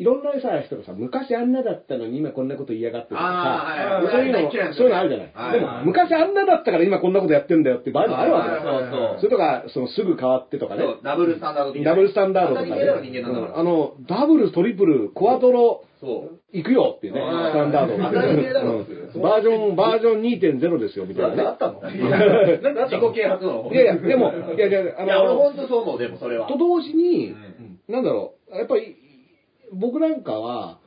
いろんなさ、人がさ、昔あんなだったのに今こんなこと言いやがってるとかさ、そういうの、そういうのあるじゃない。はいでも、昔あんなだったから今こんなことやってんだよって場合もあるわけよ。そうそうそれとか、そのすぐ変わってとかね。ダブルスタンダードダブルスタンダードとかね。あの、ダブル、トリプル、コアトロ。行くよっていうね、はいスタンダード。バージョン、バージョン2.0ですよ、みたいなね。あったのなんか自己啓発の。いやいや、でも、いやいや、あいや、俺の、本当そう思う、でもそれは。と同時にう、んなんだろう、やっぱり、僕なんかは、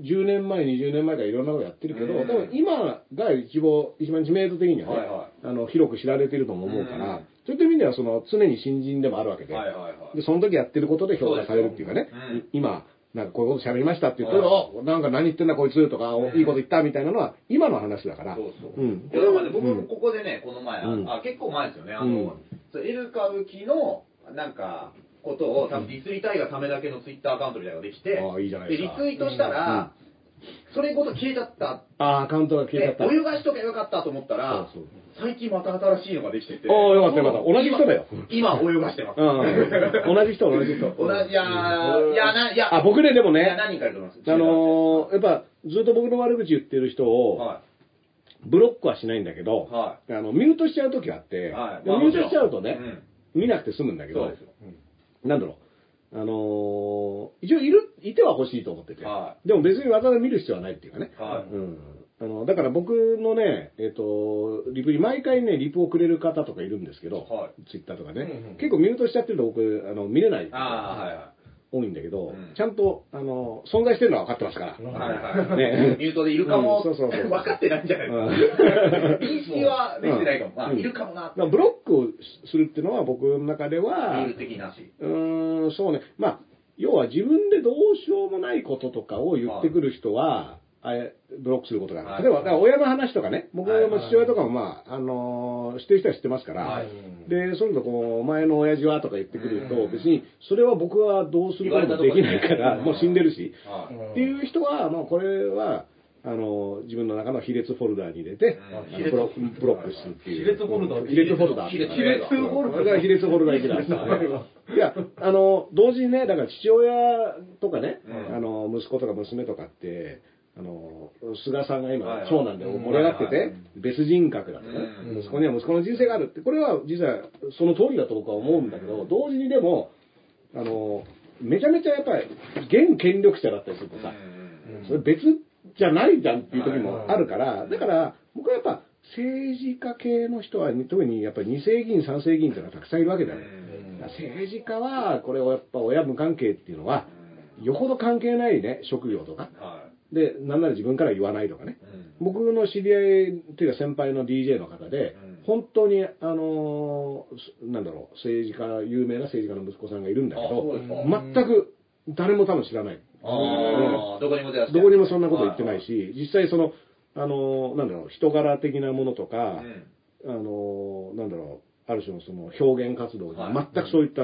10年前、20年前からいろんなことやってるけど、うん。多分今が一番、一番知名度的にはね、はいはあの、広く知られてるとも思うから、うん。そういった意味では、その、常に新人でもあるわけで、はいはいはい。で、その時やってることで評価されるっていうかね、そうん。い今、なんかこういうこと喋りましたって言って、はおなんか何言ってんだこいつとか、おいいこと言ったみたいなのは、今の話だから。そうそう。うん。だからね、僕うん。もここでね、この前、あうん。あ、結構前ですよね、あうん。の、そうエル歌舞伎の、なんか、ことを、多分ディスりたいがためだけのツイッターアカウントみたいなのができて、ああいいじゃないで、ですかリツイートしたら、それごと消えちゃった。ああ、アカウントが消えちゃった。でお湯がしとけばよかったと思ったら、最近また新しいのができてて。ああ、よかったよかった。同じ人だよ。今、お湯がしてます。うん。同じ人、同じ人。同じ、いやー、いや、な、いや、あ、僕ね、でもいや、ね、何人かいると思います。あのー、やっぱ、ずっと僕の悪口言ってる人を、はブロックはしないんだけど、い。はあの、ミュートしちゃう時があって、はいでミュートしちゃうとね、うん見なくて済むんだけどそうですよ、なんだろう、あのー、一応いる、いては欲しいと思ってて、はでも別にわざわざ見る必要はないっていうかね。はい。うん。あの、だから僕のね、えっ、と、リプに毎回ね、リプをくれる方とかいるんですけど、はツイッターとかね、うんうん。結構ミュートしちゃってると僕、あの、見れない。ああ、はいは多いんだけど、うんちゃんと、あの、存在してるのは分かってますから。い。はいはい。ねミュートでいるかも、うんそうそうそう分かってないんじゃないうんですか。認識はできてないかも。まあ、うんいるかもなブロックをするっていうのは僕の中では、理由的なし。うーん、そうね。まあ、要は自分でどうしようもないこととかを言ってくる人は、あれブロックすることが。例えば、だから親の話とかね、僕はいの父親とかもまあ、あのー知ってる人は知ってますから、はい。で、そういうのこう、お前の親父はとか言ってくると、うん。別に、それは僕はどうすることもできないから、うんもう死んでるし、はい。っていう人は、まあ、これは、あの、自分の中の卑劣フォルダーに入れて、ブロックするっていう。卑劣フォルダー卑劣フォルダ。ー。卑劣フォルダ。ーこれが卑劣フォルダー。い。や、あの、同時にね、だから父親とかね、うん。あの、息子とか娘とかって、あの、菅さんが今、長男で盛り上がってて別人格だとね、うん。息子には息子の人生があるって、これは実はその通りだと僕は思うんだけど、同時にでも、あの、めちゃめちゃやっぱり、現権力者だったりするとさ、うん。それ別じゃないじゃんっていう時もあるから、だから僕はやっぱ政治家系の人は、特にやっぱり二世議員、三世議員っていうのはたくさんいるわけだよ。うん。だから政治家は、これをやっぱ親無関係っていうのは、よほど関係ないね、職業とか。はで、なんなら自分から言わないとかね。僕の知り合いっていうか先輩の DJ の方で、うん。本当に、あのーなんだろう、政治家、有名な政治家の息子さんがいるんだけど、全く誰も多分知らない。ああ、どこにも出だして。どこにもそんなこと言ってないし、実際その、あの、なんだろう、人柄的なものとか、あの、なんだろう、ある種のその表現活動にはい。全くそういった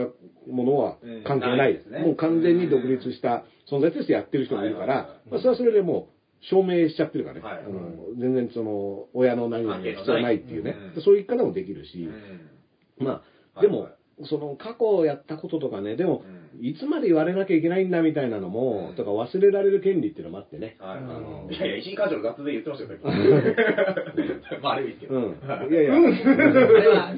ものはうん。関係ない。ですね。もう完全に独立した存在としてやってる人がいるからまあそれはそれでもう証明しちゃってるからね。はい。あの全然その、親の何々が必要ないっていうね。そういう言い方もできるし、うん。まはあ、でもその過去やったこととかね、でも、いつまで言われなきゃいけないんだみたいなのも、うん。とか忘れられる権利っていうのもあってね。はい。あのいやいや、石井課長のガッツで言ってましたよ、まあ、あれいいですけど。うん。はいいやいや、あれは、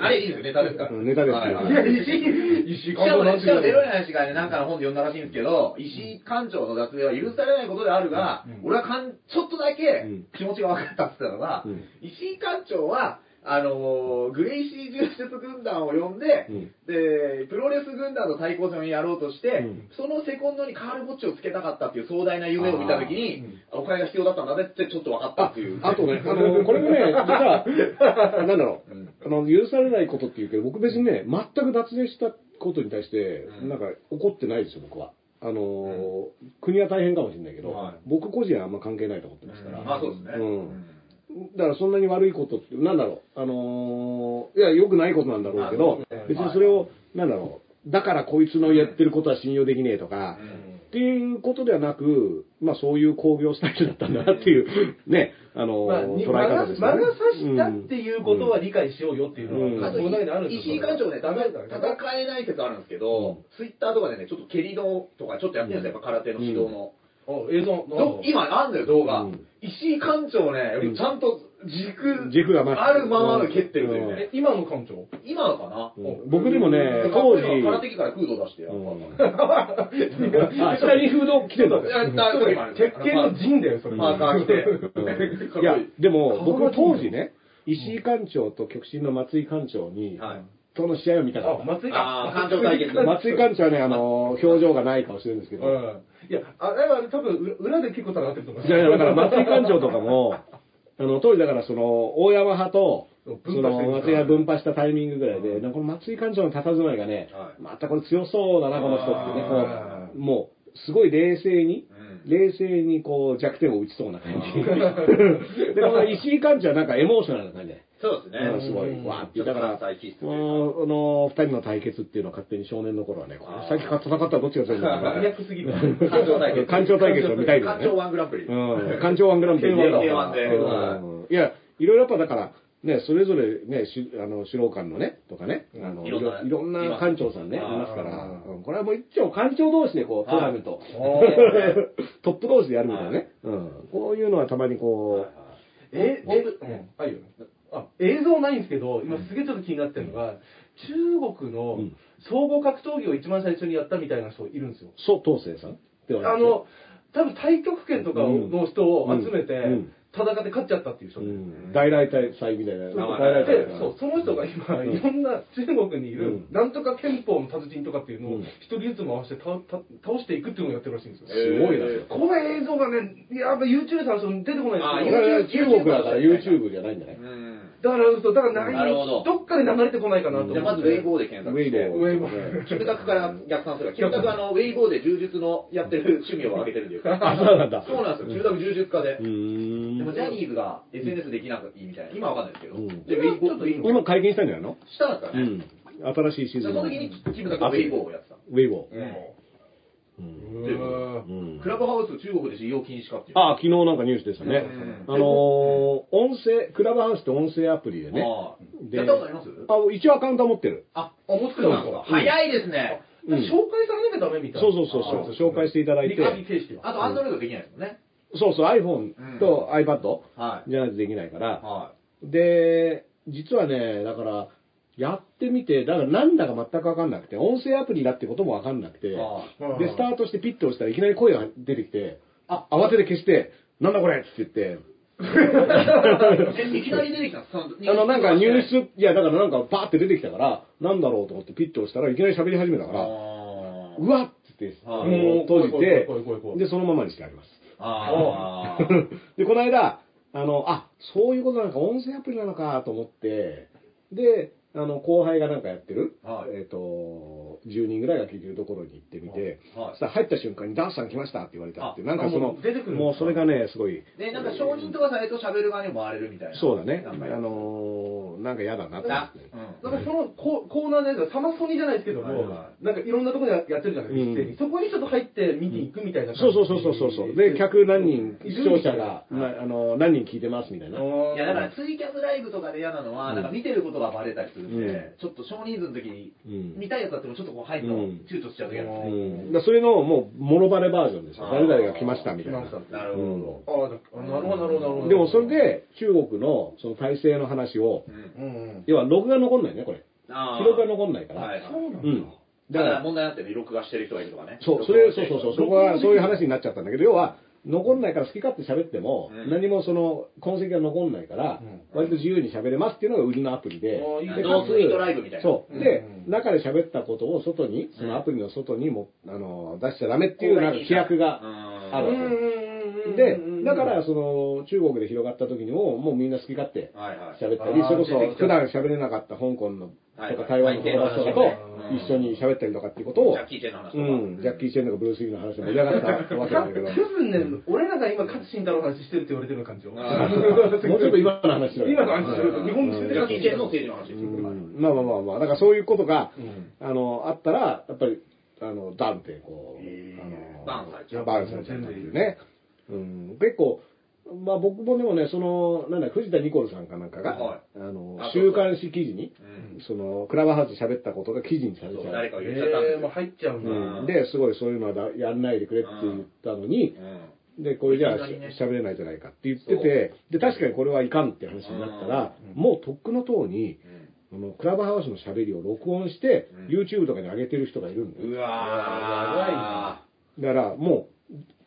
あれいいですよ、ネタですから。うん。ネタですはいはい。いや、石井、石井しかもね、監督なんてしかもエロい話がね、なんかの本で読んだらしいんですけど、石井館長の脱税は許されないことであるが、俺はかんちょっとだけうん。気持ちが分かったって言ったのが、うん。石井館長は、あのーグレイシー重説軍団を呼んで、うん。で、プロレス軍団の対抗戦をやろうとして、うん。そのセコンドにカール・ボッチをつけたかったっていう壮大な夢を見たときに、お金が必要だったんだねってちょっと分かったあっていう。あとね、あの、これもね、実は、なんだろう。ん。う、あの、許されないことっていうけど、僕別にね、全く脱税したことに対して、うん。なんか怒ってないですよ、僕は。あの、国は大変かもしれないけど、はい。僕個人はあんま関係ないと思ってますから。まあそうですね。うんだからそんなに悪いことって、なんだろう、あのーいや、良くないことなんだろうけど別にそれを、なんだろう、だからこいつのやってることは信用できねえとか、うん。っていうことではなく、まあそういう工業スタイルだったんだなっていう、ね、あのーま捉え方ですね。が差したっていうことは理解しようよっていうのは、うん。あと、その中にあるんですよ。石井館長ね、それは戦戦えない説あるんですけど、ツイッターとかでね、ちょっと蹴りのとかちょっとやってるんですよ、やっぱ空手の指導の。あ映像、ど今あんのよ、動画。うん。石井館長ね、よりちゃんと軸、軸がまああるままで蹴ってるといううん。ね。え、今の館長？今のかな、うん。僕でもね、で当時、空手機からフード出してや。あ、下にフード着てんだいやだ時もある鉄拳の陣だよ、それ。パーカー着て。いや、でも僕当時ね、石井館長と極真の松井館長に、はいとの試合を見たかあ、った。松井あーか。感情対決 松井館長はね、あの、表情がない顔してるんですけど、うん。いや、あれは多分、う裏で結構戦ってると思う。いやいや、だから松井館長とかも、あの、当時だからその、大山派と、その、松井が分派したタイミングぐらいで、なんかこの松井館長の佇まいがね、はいまたこれ強そうだな、この人ってね、あこう、もう、すごい冷静に、うん冷静にこう弱点を打ちそうな感じ。で、この石井館長はなんかエモーショナルな感じで。そうですね。うんすごい、うんわーって。だから、この、二人の対決っていうのを勝手に少年の頃はね、この先戦ったらどっちが強いんだろうマなニアックすぎる。感情対決。感情対決を見たいんだよね感情ワングランプリ。うん。環状ワングランプリね。K1 でうんいや、いろいろやっぱだから、ね、それぞれね、しあの、指導官のね、とかね、あの、いいろんないろんな館長さんね、いいますますから、うん。これはもう一応館長同士でこう、トーナメント、トップ同士でやるみたいなね。うん。こういうのはたまにこえ、僕え、うん、あ、いいよ。あ、映像ないんですけど、今すげえちょっと気になってるのが、中国のうん。総合格闘技を一番最初にやったみたいな人いるんですよ。う、蘇東生さんではないあの、多分太極拳とかの人を集めてうん。うん、戦って勝っちゃったっていう人うで。ん、大来大祭みたいな。で大そうその人が今、いろんな中国にいる、うんなんとか憲法の達人とかっていうのをうん一人ずつ回して倒していくっていうのをやってるらしいんですよ。すごいな。えこの映像がね、やっぱ YouTube さん出てこないあんですよ。中国だから YouTube じゃないんじゃないうん。だから、そうだから何なるほどどっかで流れてこないかなと思って。じゃあまずウェイボーで検ウ索して。ェイボー。ウェイボー。キムタクから逆算する。キムタクあの、ウェイボーで柔術のやってる趣味を上げてるんでよ。あ、そうなんだ。そうなんですよ。キムタク柔術家でう。ーん。でもジャニーズが SNS できなくていいみたいな。今はわかんないですけど。うんで、ウェイボー、ちょっといいの今解禁したんじゃないの？したんですかね。うん。新しいシーズンの。その時にキムタクがウェイボーをやってた。ウェイボー。うんうんうでんうんクラブハウス中国で使用禁止かっていう。あ、昨日なんかニュースでしたね。うんあのー、音声、クラブハウスって音声アプリでね。ああでやったことあります？あ、一応アカウントは持ってる。あ、あ、もう作そうったんですかなんですか。早いですね。うん紹介されなきゃダメみたいな。そうそうそうそう紹介していただいて。あと、アンドロイドできないですもんね。そうそう、iPhone と iPad はい。じゃないとできないから。はで、実はね、だから、やってみて、だからなんだか全くわかんなくて、音声アプリだってこともわかんなくて、で、スタートしてピッと押したらいきなり声が出てきて、あ慌てて消して、なんだこれって言って、い。えいきなり出てきたんですかあの、なんかニュース、いや、だからなんかバーって出てきたから、なんだろうと思ってピッと押したらいきなり喋り始めたから、あうわっつって、はいあの閉じてで、そのままにしてあります。あー。で、この間、あの、あ、そういうことなのか、音声アプリなのかと思って、で、あの、後輩がなんかやってる、はい。えっ、と、10人ぐらいが聞いてるところに行ってみて、はい。そしたら入った瞬間にダースさん来ましたって言われたってなんかそのあもう出てくるもうそれがね、すごい、で、なんか承認とかされると喋る側にも回れるみたいな。そうだね、あのーなんか嫌だなって思あって。うん。なんかそのココーナーのやつがサマソニじゃないですけども、はいはなんかいろんなところでやってるじゃないですか、うん。そこにちょっと入って見に行くみたいなそうそうそうそうそうそう。で、客何人、い視聴者が、な。あの、何人聞いてますみたいな。いやだからツイキャスライブとかで嫌なのは、うんなんか見てることがバレたりするんで、うん。ちょっと少人数の時に、うん。見たいやつだってもちょっとこう入るのうん躊躇しちゃう時あるんですうね。ん。だからそれの、もう、モノバレバージョンですよ。誰々が来ましたみたいな。なるほど。なるほどなるほどなるほどでもそれで、中国のその体制の話を、要は録画残んないね、これ。記録が残んないから。はいそうなんだ、うん。だからら、問題になってる録画してる人がいるとかね。そう、それ、そうそうそう、そこはそういう話になっちゃったんだけど、要は、残んないから好き勝手喋っても、うん。何もその痕跡が残んないから、うん。割と自由に喋れますっていうのが売りのアプリで、あーいいねでノースイートライブみたいな。そう。うん。で、うん中で喋ったことを外に、そのアプリの外にも、あの、出しちゃダメっていうなんか規約があるわけ。うん。うんうん。うん。で、だから、その、中国で広がった時にも、もうみんな好き勝手はいはい。喋ったり、あーそれこそ普段喋れなかった香港のはいとか台湾の友達とかとうん一緒に喋ったりとかっていうことをジャッ、キー・チェンの話とか。うん、ジャッキー・チェンとかブルース・リーの話で盛り上がったわけなんだけど、多分ね、俺らが今、勝慎太郎の話してるって言われてる感じよ。あ もうちょっと今の話し今の話しろよ。日本うん中でジャッキー・チェンの政治の話まあまあまあまあ、だからそういうことが、うん。あの、あったら、やっぱり、あの、ダンって、こう、あの、バンされちゃう。バンされちゃうっていうね。うん、結構、まあ僕もでもね、その、なんだ、藤田ニコルさんかなんかが、はいあのあ、週刊誌記事に、うん。その、クラブハウスで喋ったことが記事にされちゃう。そう誰か言っちゃったんですー、もうよ。入っちゃうんだ。うん、で、すごいそういうのはだやんないでくれって言ったのに、うん。で、これじゃあいきなりね。喋れないじゃないかって言ってて、で、確かにこれはいかんって話になったら、もうとっくの塔に、あのクラブハウスの喋りを録音して、うん。YouTube とかに上げてる人がいるんだよ。うわだから、もう、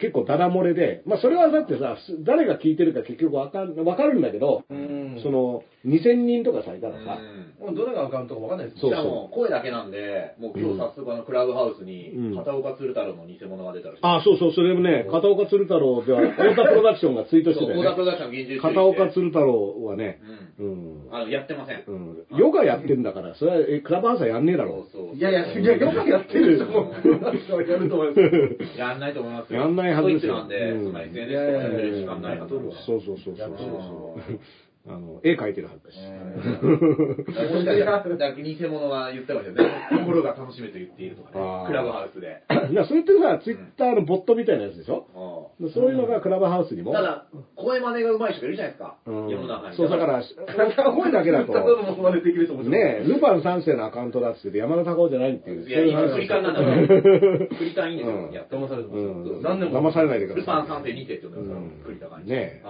結構ダダ漏れで、まあそれはだってさ、誰が聞いてるか結局わかんわかるんだけど、うん。その、2000人とかさ、いたらさ、もうどれがアカウントかわかんないですしかも声だけなんで、もう今日早速あのクラブハウスにうん片岡鶴太郎の偽物が出たらしい。あ、そうそう、それもね、片岡鶴太郎では、太田プロダクションがツイートしてたよね。そう小田プロダクション厳重片岡鶴太郎はね、うん。うん。あの、やってません。うん。ヨガやってんだから、それは、え、クラブハウスはやんねえだろ。そうそう。いやいや、いや、よくやってる人も、やると思います。やんないと思いますよ。やんないはずですよなんで、うんそんな SNS とかやってる時間ないはず。いやいやいやそうそうそうそうそうそう。あの、絵描いてるはずだし。もしかしたら、だから偽物が言ってましたよね。心が楽しめと言っているとかね。クラブハウスで。なそれってさ、ツイッターのボットみたいなやつでしょ？うそういうのがクラブハウスにも？んただ、声真似が上手い人がいるじゃないですか。うん世の中に。そう、だから、声だけだと、ねえ、ルパン三世のアカウントだっつってて山田孝夫じゃないっていう。いや、今、クリカンなんだから。クリカンいいんですよ。うんや騙されてます。うん何年も。騙されないでください。ルパン三世にてって呼んでますからうん、クリカンに。ねえ、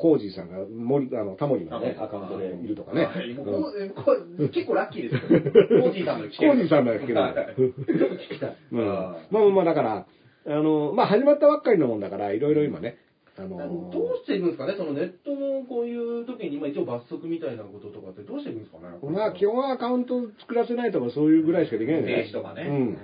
コージーさんが森、あの、タモリのね、アカウントでいるとかね。はいもううんこ結構ラッキーですよ。コージーさんの聞コージーさんだっけ。聞きたい。うんまああまあまあ、だから、あの、まあ始まったばっかりのもんだから、いろいろ今ね、あの、どうしていくんですかね、そのネットのこういう時に、今一応罰則みたいなこととかってどうしていくんですかね？まあ基本はアカウント作らせないとかそういうぐらいしかできないんじゃない停止とかね。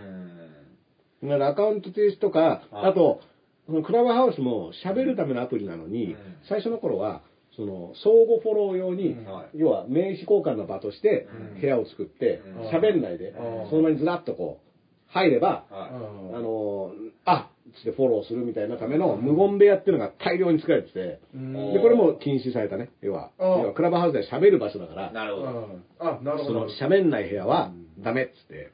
うん。だからアカウント停止とか、はいあと、そのクラブハウスも喋るためのアプリなのに、うん。最初の頃は、その相互フォロー用に、要は名刺交換の場としてうん。部屋を作ってうん。喋、んないで、うん。その場にずらっとこう入れば、はあのあっつってフォローするみたいなための無言部屋っていうのが大量に作られてて、うん。でこれも禁止されたね。要は要はクラブハウスで喋る場所だからい。なるほど。うん。あ、なるほど。その喋んない部屋はダメっつって。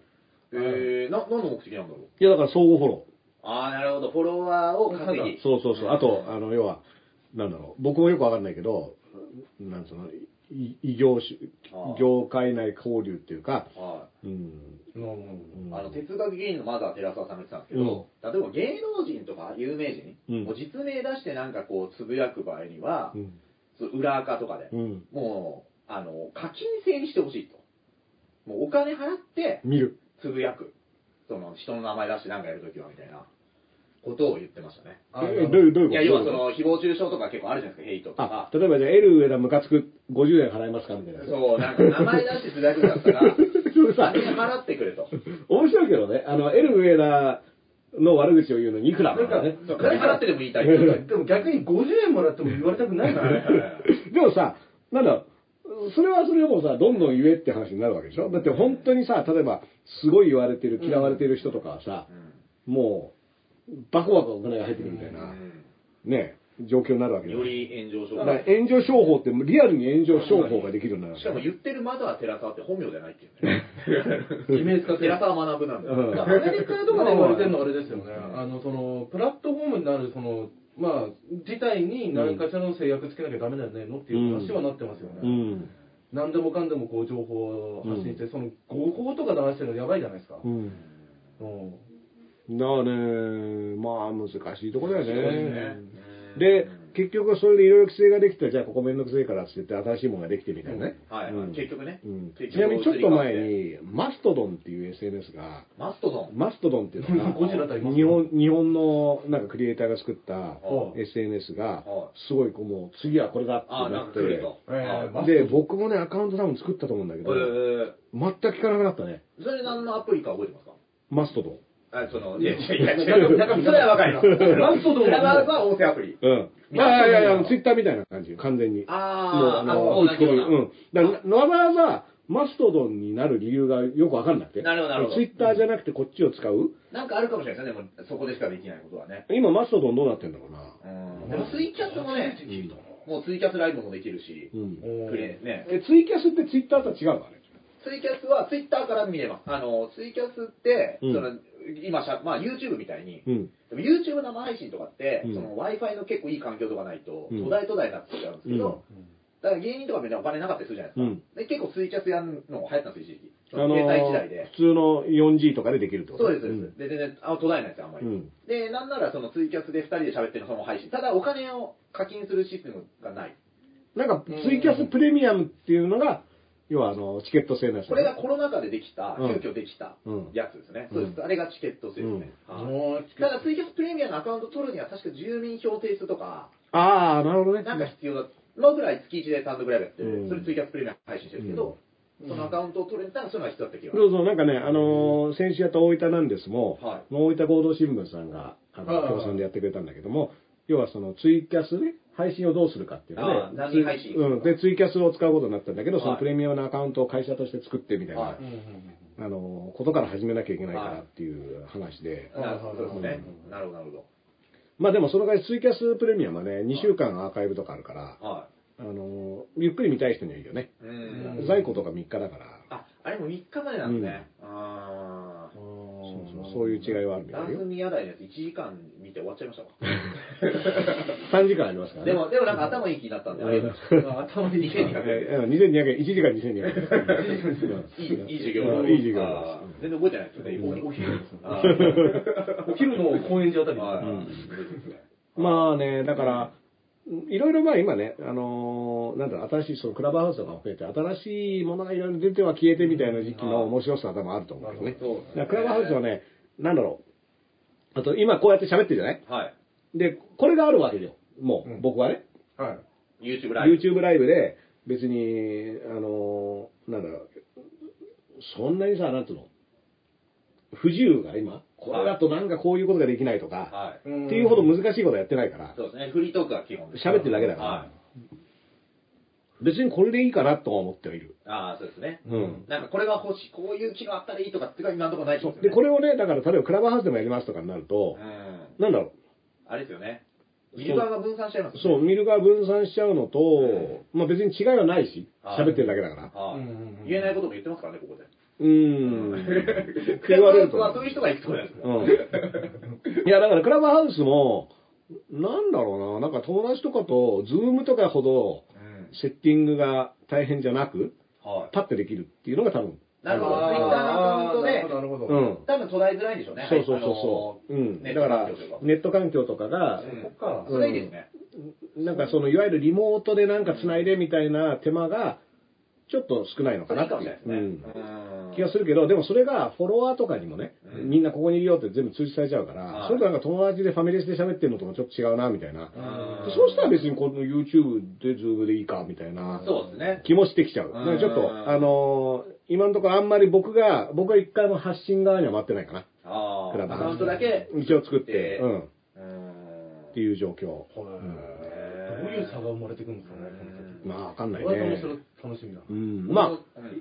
えー、な、何の目的なんだろう？いやだから相互フォローああ、なるほど。フォロワーを稼ぎ。そうそうそう。あと、あの、要は、なんだろう。僕もよくわかんないけど、なんつうの、い異業種業界内交流っていうか、はうん。うんい。あの、哲学芸人のまだ寺澤さんが言ってたんですけど、例えば芸能人とか有名人、うんもう実名出してなんかこう、つぶやく場合にはう、ん。そう裏垢とかで、うん。もう、あの、課金制にしてほしいと。もうお金払って、見る。つぶやく。その、人の名前出してなんかやるときは、みたいなことを言ってましたね。どういう、どういうこと？いや、要はその、誹謗中傷とか結構あるじゃないですか、ヘイトとあか、。例えばじゃあ、L 上田ムカつく50円払いますかみたいな。そう、なんか名前出してつぶやくんだったら、それさ金払ってくれと。面白いけどね、あの、L 上田の悪口を言うのにいくらだからね。そう金払ってでも言いたい。でも逆に50円もらっても言われたくないからね。でもさ、なんだ、それはそれでもさ、どんどん言えって話になるわけでしょ？だって本当にさ、例えば、すごい言われてる、嫌われてる人とかはさ、もう、バコバコお金が入ってくるみたいな、ね、状況になるわけだより炎上だから症。炎上商法ってリアルに炎上商法ができるようになるわけしかも言ってるまだ寺澤って本名じゃないっていうね。イメージ使って寺澤学なんだよ。うんアメリカとかで言われてるのはあれですよね。あの、その、プラットフォームになる、その、まあ、自体に何かしらの制約つけなきゃダメだよねのっていう話はなってますよね。うん。何でもかんでもこう情報を発信して、その合法とか出してるのやばいじゃないですか。うん。うんだからね、まあ難しいところだよねね。で、結局それでいろいろ規制ができたら、じゃあここめんどくせえからって言って新しいものができてみたいなね。はい、うん。結局ね。うん。結局ちなみにちょっと前に、マストドンっていう SNS が、マストドン。マストドンっていうのが、日本日本のなんかクリエイターが作ったほ SNS がは、すごいこうもう次はこれだってああ、なっ。て、で、僕もね、アカウント多分作ったと思うんだけど、えー。全く聞かなくなったね。それ何のアプリか覚えてますか？マストドン。あ、その、いやいやいや、違う。それはわかります。マストドンは音声アプリ。うん。マストドンはいやいやツイッターみたいな感じ、完全に。もう、あの、あ打ち込み。うん。だからわざわざ、マストドンになる理由がよくわかんなくて。なるほどなるほどツイッターじゃなくてこっちを使うなんかあるかもしれないですね、でも、そこでしかできないことはね。今、マストドンどうなってんだろうな。うん。でも、ツイキャスもね、もうツイキャスライブもできるし、うん。ね。え、ツイキャスってツイッターとは違うの？あれツイキャスはツイッターから見れます。あの、ツイキャスって、うんその、今しゃ、まあ YouTube みたいに、うん。でも YouTube 生配信とかって、うん Wi-Fi の結構いい環境とかないと、うん途絶え途絶えになっちゃうんですけど、だから芸人とかみんなお金なかったりするじゃないですか。うんで結構ツイキャスやるの流行ったんですよ、一時期。携帯時代で。普通の 4G とかでできるってこと？そうです、そうです。で、全然、あ途絶えないですよ、あんまり。うんで、なんならそのツイキャスで2人で喋ってるのその配信。ただお金を課金するシステムがない。なんか、ツイキャスプレミアムっていうのが、要はあの、チケット制のやつ。これがコロナ禍でできた、うん急遽できたうんやつですね。うんそうです。あれがチケット制ですね。はいもうただ、ツイキャスプレミアのアカウント取るには、確か住民票提出とか、ああ、なるほどね。なんか必要だ。今ぐらい月1で単独ライブやってうんる、それツイキャスプレミア配信してるんですけど、そのアカウントを取るんだったら、そういうのが必要だった気が。そうそう、なんかね、あのー先週やった大分なんですも、は大分合同新聞さんが、あの、はいはいはい協賛でやってくれたんだけども、要はそのツイキャスね、配信をどうするかっていうのであー、何配信？うん。で、ツイキャスを使うことになったんだけど、そのはいプレミアムのアカウントを会社として作ってみたいな、はあのーことから始めなきゃいけないからっていう話で、なるほどですね。なるほど、なるほまあでもその代わりツイキャスプレミアムはね、2週間アーカイブとかあるから、ど。はあのーゆっくり見たい人にはいいよね。い。うん。在庫とか3日だから、あ、あれも3日までなんですね。あーそうそうそういう違いはあるみたいよ。ミヤダイのやつ1時間見て終わっちゃいましたわ。3時間ありますからね。でも、でもなんか頭いい気になったんで、ありがとうございます。頭に2200円。えー、2200円、1時間2200円。いい、いい授業。うんいい授業全然覚えてないですよね、おお昼。お昼の高円寺あたりまあね、だから、いろいろまあ今ね、あのーなんだろう、新しいそのクラブハウスとかも増えて、新しいものがいろいろ出ては消えてみたいな時期の面白さが多分あると思うん。ですね。クラブハウスはね、なんだろう、あと今こうやって喋ってるじゃない？はい。で、これがあるわけよ。もう、うん僕はね。はい YouTube ライブ。YouTube ライブで、別に、あのーなんだろう、そんなにさ、なんつうの、不自由が今、これだとなんかこういうことができないとか、はい。っていうほど難しいことはやってないから、そうですね、フリートークが基本です。喋ってるだけだからはい。別にこれでいいかなとは思ってはいる。ああ、そうですね。うん。なんかこれが欲しい、こういう機能あったらいいとかっていうか今のところないですよね。で、これをね、だから例えばクラブハウスでもやりますとかになるとう、ん。なんだろあれですよね。見る側が分散しちゃいますう、そう、見る側分散しちゃうのと、まあ別に違いはないし、はい喋ってるだけだから。はいうんうんうん言えないことも言ってますからね、ここで。うーん。ク言われるそういう人が行くところですうん。いや、だからクラブハウスも、なんだろうな、なんか友達とかと、ズームとかほど、うん。セッティングが大変じゃなく、はい。パッてできるっていうのが多分。なるほど。あー Twitter のアカウントで、なるほど。多分途絶えづらいんでしょうね。そうそうそうそう。うん。だからネット環境とかが、うんそっかそれいいですね。なんかその、いわゆるリモートでなんか繋いでみたいな手間が、ちょっと少ないのかないっていうかもしれないですね。気がするけど、でもそれがフォロワーとかにもね、うん。みんなここにいるよって全部通知されちゃうから、はい。それとなんか友達でファミレスで喋ってるのともちょっと違うな、みたいな。そうしたら別にこの YouTube で Zoom でいいか、みたいなそうですね。気もしてきちゃう。ちょっと、うんあのー今のところあんまり僕が、僕は一回も発信側には回ってないかな。ああ、クラブハウスアカウントだけ。一応作って、でうん、っうん。ていう状況。はい。どういう差が生まれてくるんですかねまあわかんないね。楽しみだ。うん、まあ、うん。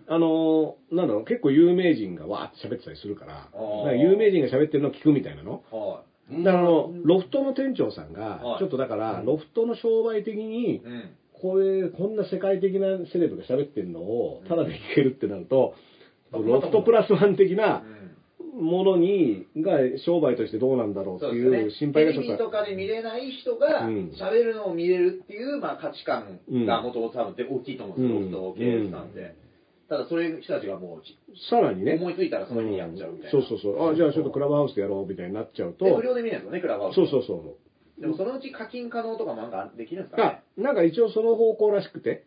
あのーなんだろう、結構有名人がわーって喋ってたりするから、か有名人が喋ってるのを聞くみたいなの。はだからあの、ロフトの店長さんがは、い。ちょっとだから、ロフトの商売的にい。、うん。これ、こんな世界的なセレブが喋ってるのを、ただで聞けるってなると、うん。ロフトプラスワン的なうんものに、が商売としてどうなんだろうっていう心配がちょっとビとかで見れない人がうん喋るのを見れるっていう、まあ、価値観がもともと多分大きいと思うんですよ、うんロフト経営さんって。ただ、そういう人たちがもさらにね、う、思いついたらその日にやっちゃうみたいな。そうそうそう。あ、じゃあちょっとクラブハウスでやろうみたいになっちゃうと、で、無料で見れるんですよね、クラブハウス。そうそうそう。でもそのうち課金可能とかもなんかできるんですかがね。、なんか一応その方向らしくて、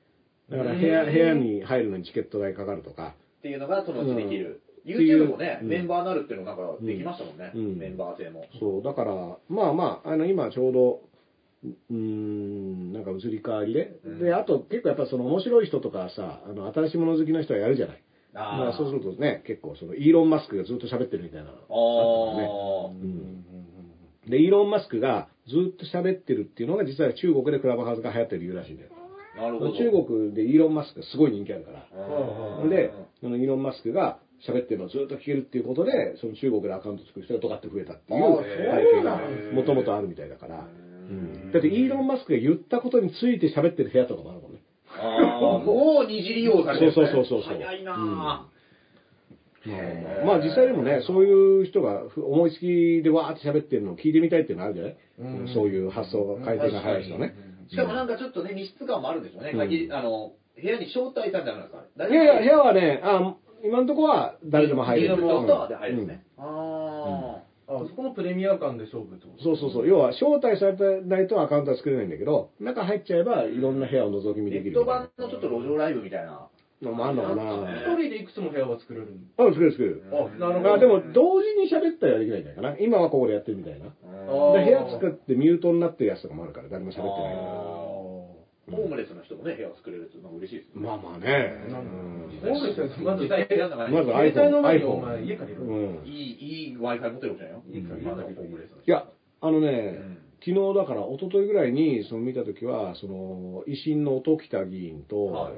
だから部屋、うん部屋に入るのにチケット代かかるとか、っていうのがそのうちできる。うん YouTube もね、うんメンバーになるっていうのなんかできましたもんね。うんメンバー制も。そう、だから、まあまあ、あの、今ちょうど、うーん、なんか移り変わりで、うんで、あと結構やっぱその面白い人とかさ、あの、新しいもの好きな人はやるじゃない。あまあそうするとね、結構その、イーロン・マスクがずっと喋ってるみたいなの。あーうんで、イーロン・マスクがずっと喋ってるっていうのが実は中国でクラブハウスが流行ってる理由らしいんだよ。なるほど。中国でイーロン・マスクがすごい人気あるから。うんで、そのイーロン・マスクが喋ってるのをずっと聞けるっていうことで、その中国でアカウント作る人がドカって増えたっていうあ背景がもともとあるみたいだから。だってイーロン・マスクが言ったことについて喋ってる部屋とかもあるもんね。あーもう二次利用されねそうそうそうそう早いなまあ実際でもね、そういう人が思いつきでわーって喋ってるのを聞いてみたいっていうのあるじゃない、うん。そういう発想が、改善が早い人ね。ぁしかもなんかちょっとね、密室感もあるんでしょ？うね。あの、部屋に招待されたんですか？いやいや、部屋はね、あ今のところは誰でも入れる。ゲームの人は入るんうんですね。ああそこのプレミア感で勝負ってこと？そうそうそう。要は、招待されてないとアカウントは作れないんだけど、中入っちゃえばいろんな部屋を覗きー見できる。ネット版のちょっと路上ライブみたいなのもあんのかな。一人でいくつも部屋は作れるんあ、作れる作れる。あ、なるほど。まあでも、同時に喋ったりはできないんじゃないかな。今はここでやってるみたいな。部屋作ってミュートになってるやつとかもあるから、誰も喋ってないから。ホームレスの人もね、部屋を作れるってなんか嬉しいですね。まあまあね。ホームレスの人まず実際部屋の中にまず携帯の前に iPhone お前家借りる。うん。いい、いい Wi-Fi 持ってるわけじゃないよ。いいか。まだホームレスの人いや、あのね、うん。昨日だから、一昨日ぐらいにその見たときは、その維新の音喜多議員と、はい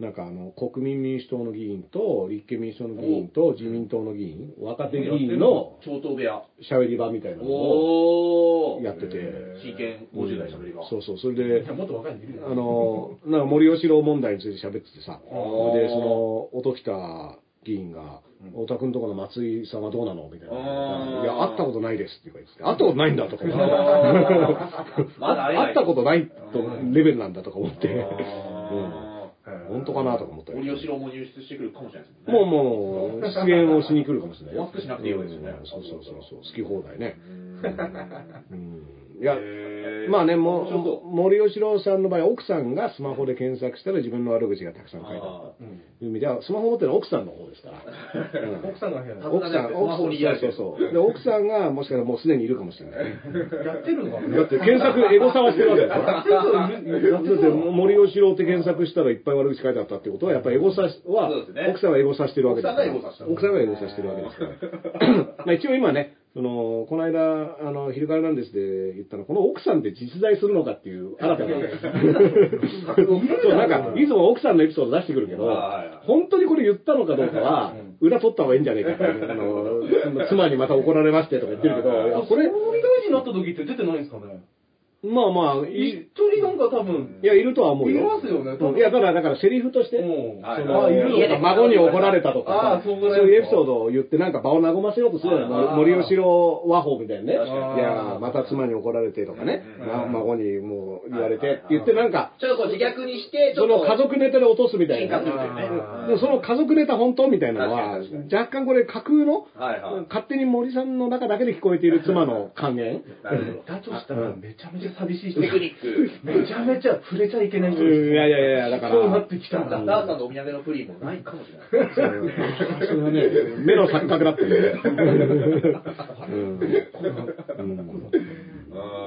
なんかあの国民民主党の議員と、立憲民主党の議員と、自民党の議員、若手議員の超党部屋。喋り場みたいなのをおやってて、真剣50代しゃべりが。そうそう、それでいや、もっと若いあの、なんか森喜朗問題について喋っててさ、ー。で、その、音喜多議員が、太田君とこの松井さんはどうなのみたいな。いや、会ったことないですって言って、会ったことないんだとか思って。まだ 会ったことないとレベルなんだとか思って、うん。あ本当かなとか思ったーり森喜朗も入室してくるかもしれないですもんね。もうもう、出現をしに来るかもしれないよ。マスクしなくていいわけですよねうんそうそうそうそう、好き放題ね。ううんいや、まあね、もう森喜朗さんの場合、奥さんがスマホで検索したら自分の悪口がたくさん書いてああった。という意味では、スマホ持ってるのは奥さんの方ですから。うん奥さんが部屋に奥さん、スマホにやるそうそうそう。で、奥さんがもしかしたらもうすでにいるかもしれない。やってるのかなだって検索、エゴサはしてるわけだから。だって森吉郎って検索したらいっぱい悪口書いてあったってことは、やっぱりエゴサは、そうですね奥さんはエゴサしてるわけですから。奥さんがエゴサした奥さんがエゴサしてるわけですから。まあ一応今ね、その、この間、あの、昼からなんですで言ったの、この奥さんって実在するのかっていう新たな。そう、なんか、いつも奥さんのエピソード出してくるけど本当にこれ言ったのかどうかは、裏取った方がいいんじゃねえかってあの、妻にまた怒られましてとか言ってるけど、これ、総理大臣になった時って出てないんですかね？まあまあ、い一人なんか多分いや、いるとは思うよ。いますよねうん。いや、だから、だから、セリフとして、うん。はいその、あい。るのか孫に怒られたとかさ、あそうぐらいいうエピソードを言って、なんか場を和ませようとするよね。森吉郎和法みたいなね。い確かにや、また妻に怒られてとかね、うんま孫にもう言われてって言って、なんか、ちょっとこう自虐にして、ちそょっとの家族ネタで落とすみたいな。進化するというねあーでもその家族ネタ本当みたいなのは確かに確、若干これ架空の、はいはい。勝手に森さんの中だけで聞こえている妻の還元。だとしたらめちゃめちゃ寂しい人テクニック。めちゃめちゃ触れちゃいけない人うんですいやいやいや、だから。そうなってきたんだダダーさんのお土産のプリンもないかもしれない。それはね、目の錯覚だったね。うん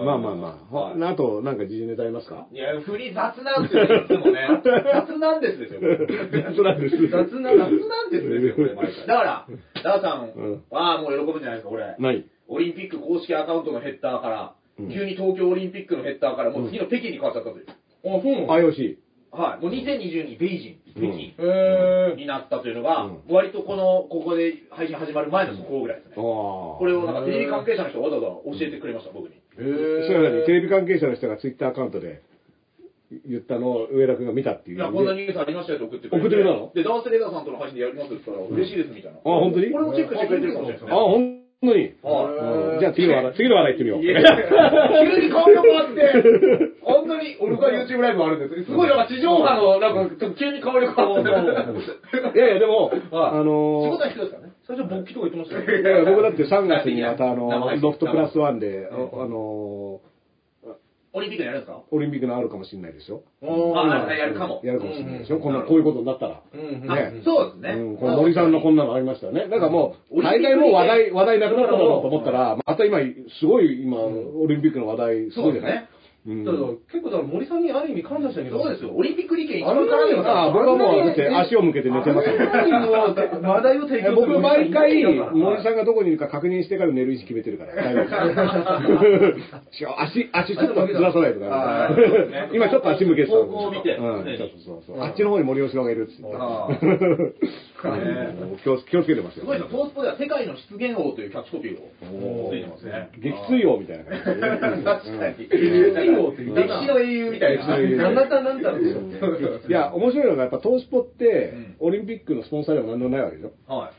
まあまあまあ、はいあと、なんか時事ネタありますか？いや、振り雑なんですよ、いつもね。雑なんですですよ、雑なんです。雑な雑なんですですよ、これ、毎回だから、ダーさんうんはもう喜ぶんじゃないですか、これ。ない。オリンピック公式アカウントのヘッダーから、うん急に東京オリンピックのヘッダーから、もう次の北京に変わっちゃったという。あそうなの？IOC。はい。もう2022ベイジン、北京へになったというのが、うん割とこの、ここで配信始まる前の速報ぐらいですね。ここれをなんかテレビ関係者の人がわざわざ教えてくれました、僕に。えそれは何テレビ関係者の人がツイッターアカウントで言ったのを上田君が見たっていう。いや、こんなニュースありましたよって送ってくれ送ってくれたの？で、ダースレーダーさんとの配信でやりますって言ったら、嬉しいですみたいな。あ、本当に？これもチェックしてくれてるかもしれないですあ、ね。本当に。はいうんじゃあ次の話題、次の話題行ってみよう。いや 急に顔色変わって、本当に、俺が YouTube ライブあるんです。すごいなんか地上波の、なんか、急に顔色変わって。いやいや、でも、はいあ仕事は必要ですからね？最初勃起とか言ってましたよいやいや僕だって3月にまたあのロフトプラスワンで、ああのオリンピックにやるんですか？オリンピックのあるかもしれないですよ。あ、あやるかも。やるかもしれないですよ。うんこんな、こういうことになったら。うんあねそうですね。うん、この森さんのこんなのありましたよね。なんかもう、大概もう話題、話題なくなっただろうと思ったら、また今、すごい今、オリンピックの話題、すごいじゃない？うんだから結構だから森さんにある意味感謝してるけどそうですよ。オリンピック利権一番絡んでますああ、僕はもう、だって足を向けて寝てます話題を提供僕毎回、森さんがどこにいるか確認してから寝る位置決めてるから。大丈夫です 足、足ちょっとずらさないとダはいメ。今ちょっと足向けてたんで方向を見てうん、常にそうそうそう。あっちの方に森吉郎がいるっつって。あうん気を気をつけてますよすごいですよ。トースポでは世界の出現王というキャッチコピーをついてますね。撃墜王みたいな感じで。確かに。王って言う歴史の英雄みたいな。歴史の英雄なんだかなんだろういや、面白いのが、やっぱトースポってうん、オリンピックのスポンサーでも何でもないわけでしょ。は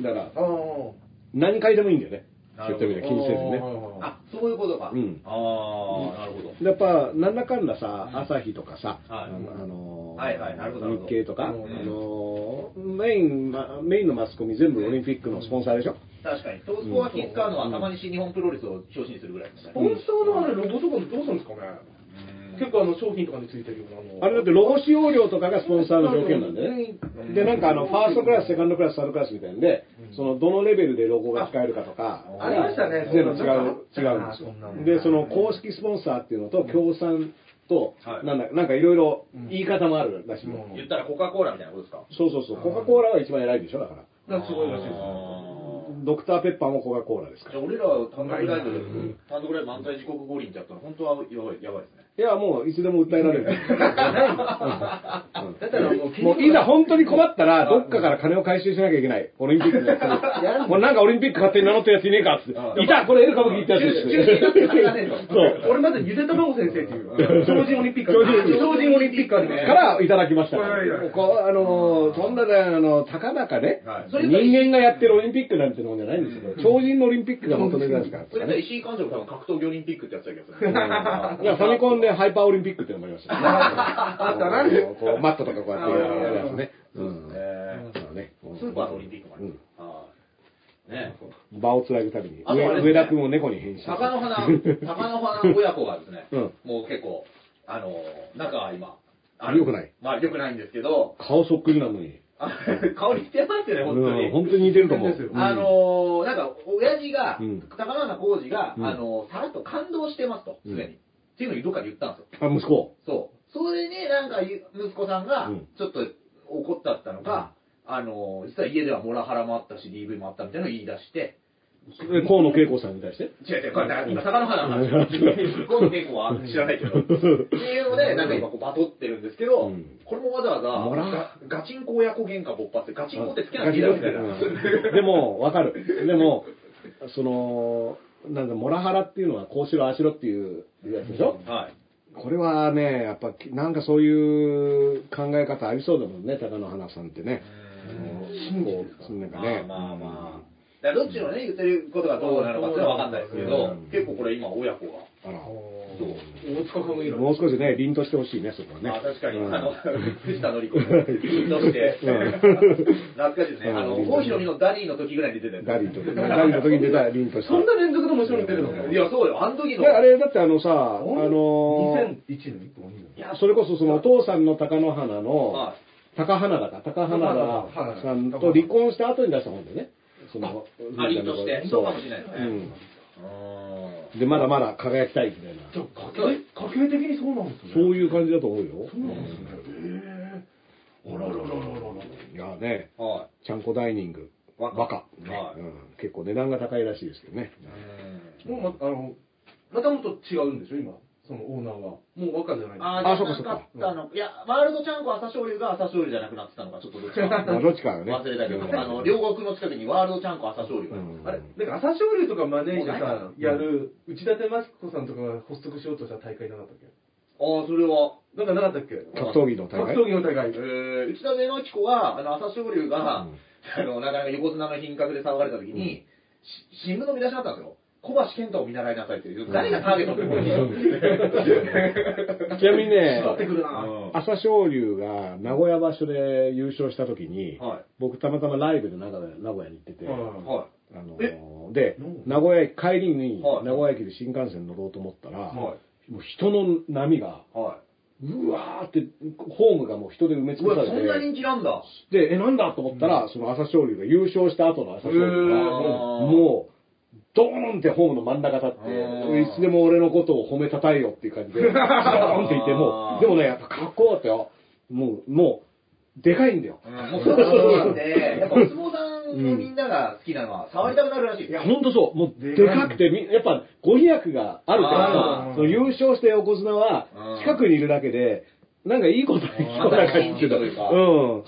い。だから、何回でもいいんだよね。そういった意味で気にせずね。あ、そういうことか。うんああ、なるほど。やっぱ、なんだかんださ、朝日とかさ、はいあのーはいはいなるほど日経とか、あうんのーメイン、まメインのマスコミ全部オリンピックのスポンサーでしょ？確かに。トースポは気使うのはたまに新日本プロレスを表紙にするぐらいですねス。ポンサーのあれロゴとかどうするんですかね結構あの商品とかについてるようなあのあれだってロゴ使用料とかがスポンサーの条件なんでね。で、なんかあの、ファーストクラス、セカンドクラス、サードクラスみたいなんで、その、どのレベルでロゴが使えるかとか、ありましたね全部違う、違うんですよで、その、公式スポンサーっていうのと、協賛とは、いなんだ、なんかいろいろ言い方もあるらしいよ。言ったらコカ・コーラみたいなことですか？そうそうそう。コカ・コーラは一番偉いでしょ、だから。なんかすごいらしいですねドクターペッパーもコカ・コーラですから。じゃあ俺らは単独ライブで、単独ライブ漫才時刻五輪ってやったら本当はやばい、やばいですね。いや、もう、いつでも訴えられる。だったらもうもういざ本当に困ったら、どっかから金を回収しなきゃいけない。オリンピックのやつ。もうなんかオリンピック勝手に名乗ったやついねえかって。いたこれエル歌舞伎ってやつです。そう。俺まだゆで卵先生っていう超人オリンピック超人オリンピックからいただきましたあのー、そんなね、あの、たかだかね、はい人間がやってるオリンピックなんてのもんじゃないんですよ。超人のオリンピックが求められるからそれで石井館長も多分格闘技オリンピックってやつだけどする。いや、ファミコンでハイパーオリンピックっていうのもありましたね。あったなこうマットとかこうやってやるやつね。うんスーパーのオリンピックもあうんります。はいね場をつなぐたびに、上田君を猫に変身。鷹の花、鷹の花親子がですね、うんもう結構、あの、仲は今、あ良くない。まあ良くないんですけど、顔そっくりなのに。あ顔似てますよね、本当に。うん本当に似てると思う。あのー、なんか、親父が、うん高野浩二が、うんあのー、さらっと感動してますと、すでに。っていうのをどっかで言ったんですよ。あ、息子。そう。それで、なんか、ゆ息子さんがうん、ちょっと怒ったったのか、あのー、実は家ではモラハラもあったし、DV もあったみたいなのを言い出して、え河野恵子さんに対して？違う違う、これ、今、高野花の話。今度結構は知らないけど。っていうので、なんか今、こう、バトってるんですけど、うんこれもわざわざ、ガガチンコ親子喧嘩勃発って、ガチンコって好きなの聞いたみたいな。う んでも、わかる。でも、その、なんだ、モラハラっていうのは、こうしろ、ああしろっていうやつでしょ？はい。これはね、やっぱ、なんかそういう考え方ありそうだもんね、貴乃花さんってね。こう、なんかね。まあまあまあ。だからどっちのね、言ってることがどうなのかっていうのは分かんないですけど、うん結構これ今親子が。あら。そう。大塚家具以来もう少しね、凛としてほしいね、そこはね。あ確かに、うん。あの、藤田紀子、凛として、うん。懐かしいですね。あの、うん。郷ひろみのダディの時ぐらいに出てるダリと、ダリの時に出た凛として。そんな連続で面白いの出るの？いや、そうよ、あの時の。であれ、だってあのさ、あのー2001年？いや、それこそそのお父さんの貴乃花の、は高花田か、高花田さんと離婚した後に出した本でね。その、あ凛として。そそう。うかもしれないですね。うん。い。うんで、まだまだ輝きたいみたいな。じゃあ家計家計的にそうなんですね。そういう感じだと思うよ。そうなんですね。へえあらららららら。いやね、はちゃんこダイニング、若。バカ、はい。うん。結構値段が高いらしいですけどね。もうまあのまたもっと違うんでしょ今？そのオーナーはもう若じゃないんですあああ、そうかそうか。ったの？いや、ワールドチャンコ朝青龍が朝青龍じゃなくなってたのか、ちょっとどっちか。ま あどっちかはね。忘れたけど、あの、両国の近くにワールドチャンコ朝青龍が。うんあれ？なんか朝青龍とかマネージャーさもんやる内館真紀子さんとかが発足しようとした大会なかったっけ？ああ、それは。なんかなかったっけ？格闘技の大格会闘技の大会えー、内田目真紀子は、あの、朝青龍が、うんあの、なかなか横綱の品格で騒がれた時に、し新聞の見出しがあったんですよ。小橋健太を見習いなさいっていう。誰がターゲットってこと ちなみにね、使ってくるな。朝青龍が名古屋場所で優勝した時に、はい。僕たまたまライブで名古屋名古屋に行ってて、ははあのえ？でうん。名古屋駅帰りにはい。名古屋駅で新幹線乗ろうと思ったら、はもう人の波がうわーってホームがもう人で埋め尽くされてそんな人気なんだ。でえなんだと思ったら、その朝青龍が優勝した後の朝青龍がもうドーンってホームの真ん中立ってうん。いつでも俺のことを褒めたたえよっていう感じで ドーンっていてもうでもねやっぱかっこよかったよ。もうもうでかいんだよ。うんもうそうなんで、やっぱお相撲さんのみんなが好きなのは、触りたくなるらしいいや。ほんとそう。もう、でかくて、みやっぱ、ご利益があるかあら、その優勝して横綱はうん、近くにいるだけで、なんかいいこと言いそうなかまた信じというん。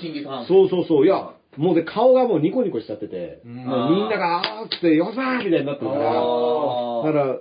そうそうそう。いや、もうで、顔がもうニコニコしちゃってて、うんもうみんなが、あーっつって、よさーみたいになってるから、あーだから、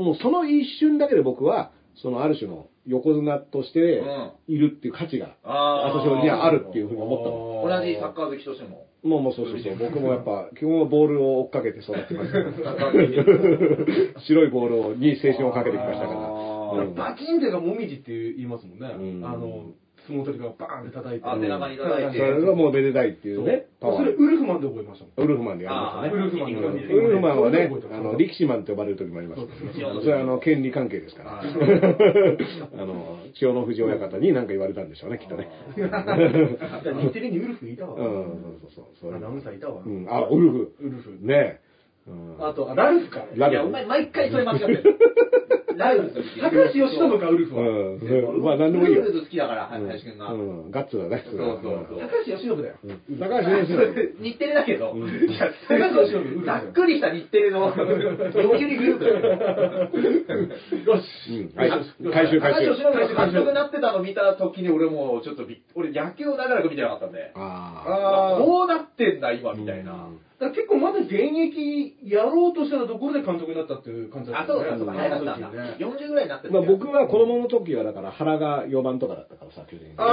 もうその一瞬だけで僕は、そのある種の横綱としているっていう価値が、あー私にはあるっていうふうに思ったの。同じサッカー好きとしても。もうもうそうそうそう。僕もやっぱ、基本はボールを追っかけて育ってましたから。白いボールをに青春をかけてきましたから。うんバキンってがもみじって言いますもんね。うんあの、相撲取りがバーンって叩いて。あ背中に叩いてそれがもうめでたいっていうね、それ、ー。ウルフマンで覚えましたもん。ウルフマンでやりましたね。あウルフマンウでウルフマンはねあの、力士マンと呼ばれる時もあります。それはあの、権利関係ですから。は あの、千代の富士親方に何か言われたんでしょうね、きっとね。日テレにウルフいたわ。うん、そうそうそう。アナウンサーいたわ。うん、あ、ウルフ。ウルフ。ねあと、あラルフか。ラいや、お前毎回それ間違ってる。ライブズ高橋由伸か、ウルフは。うん。まあ、なんでもいいよライ。ブズ好きだから、林くんが。うん、ガッツだね。そうそうそう高橋由伸だよ。うん高橋由伸。日テレだけど、うんいや、すごいざっくりした日テレの、ドキュリグループだよ。よし。うんはい回収回収高橋由伸が監督になってたの見た時に俺もうちょっと俺野球を長らく見てなかったんで、ああーこうなってんだ今あ。みたいな。だから結構まだ現役やろうとしたところで監督になったっていう感じだあ、った。そうだ、そうだ、早かったんだ。ね40ぐらいになってまあ、僕は子供の時はだから原が4番とかだったからさ、巨人ああ、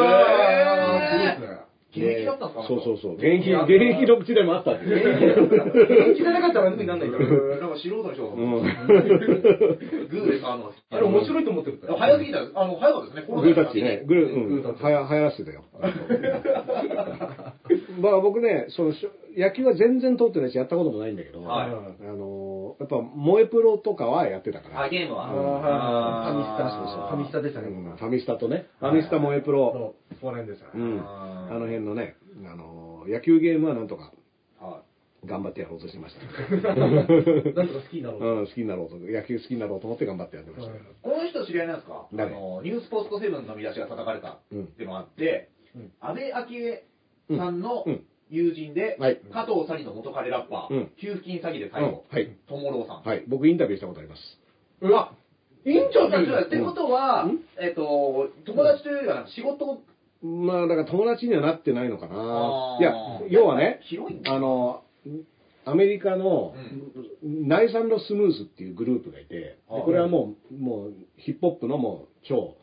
すごいですね。現役だったんですか？そうそうそう。現役、現役の口でもあったんで。元気じゃなかったら意味なんないから。うんなんか素人の人が、うん。グーです、あの、あれ面白いと思ってるから。早すぎた、あの、早かったですね、グータッチね。グー、うん。はや、流行らせてたよ。まあ僕ね、その、しょ野球は全然通ってないし、やったこともないんだけど、はい。あの、やっぱ、萌えプロとかはやってたから。あ、ゲームは？あーはいはいはいあー。ファミスタそうそうファミスタでしたねうんファミスタとね、ファミスタ萌えプロ、そう、そこら辺でしたね。うん。あの辺のね、あの、野球ゲームはなんとかは頑張ってやろうとしてました。なんとか好きになろうと。うん、好きになろうと、野球好きになろうと思って頑張ってやってましたけど。い。この人知り合いなんですか？あ誰の、ニュースポーツコセブンの見出しが叩かれたうんっていうのがあってうん、安倍昭恵さんのうん友人ではい、加藤紗里の元彼ラッパうん。ー、給付金詐欺で逮捕。うん、はい、ともろうさん。はい。僕インタビューしたことあります。うわ、いいんじゃない？ってことはうん、えっと、友達というよりは仕事まあ、だから友達にはなってないのかな。あ。ー。いや、要はね、広いんだ。あの、アメリカのうナイススムーズっていうグループがいて、ではいこれはもう、もうヒップホップのもう超、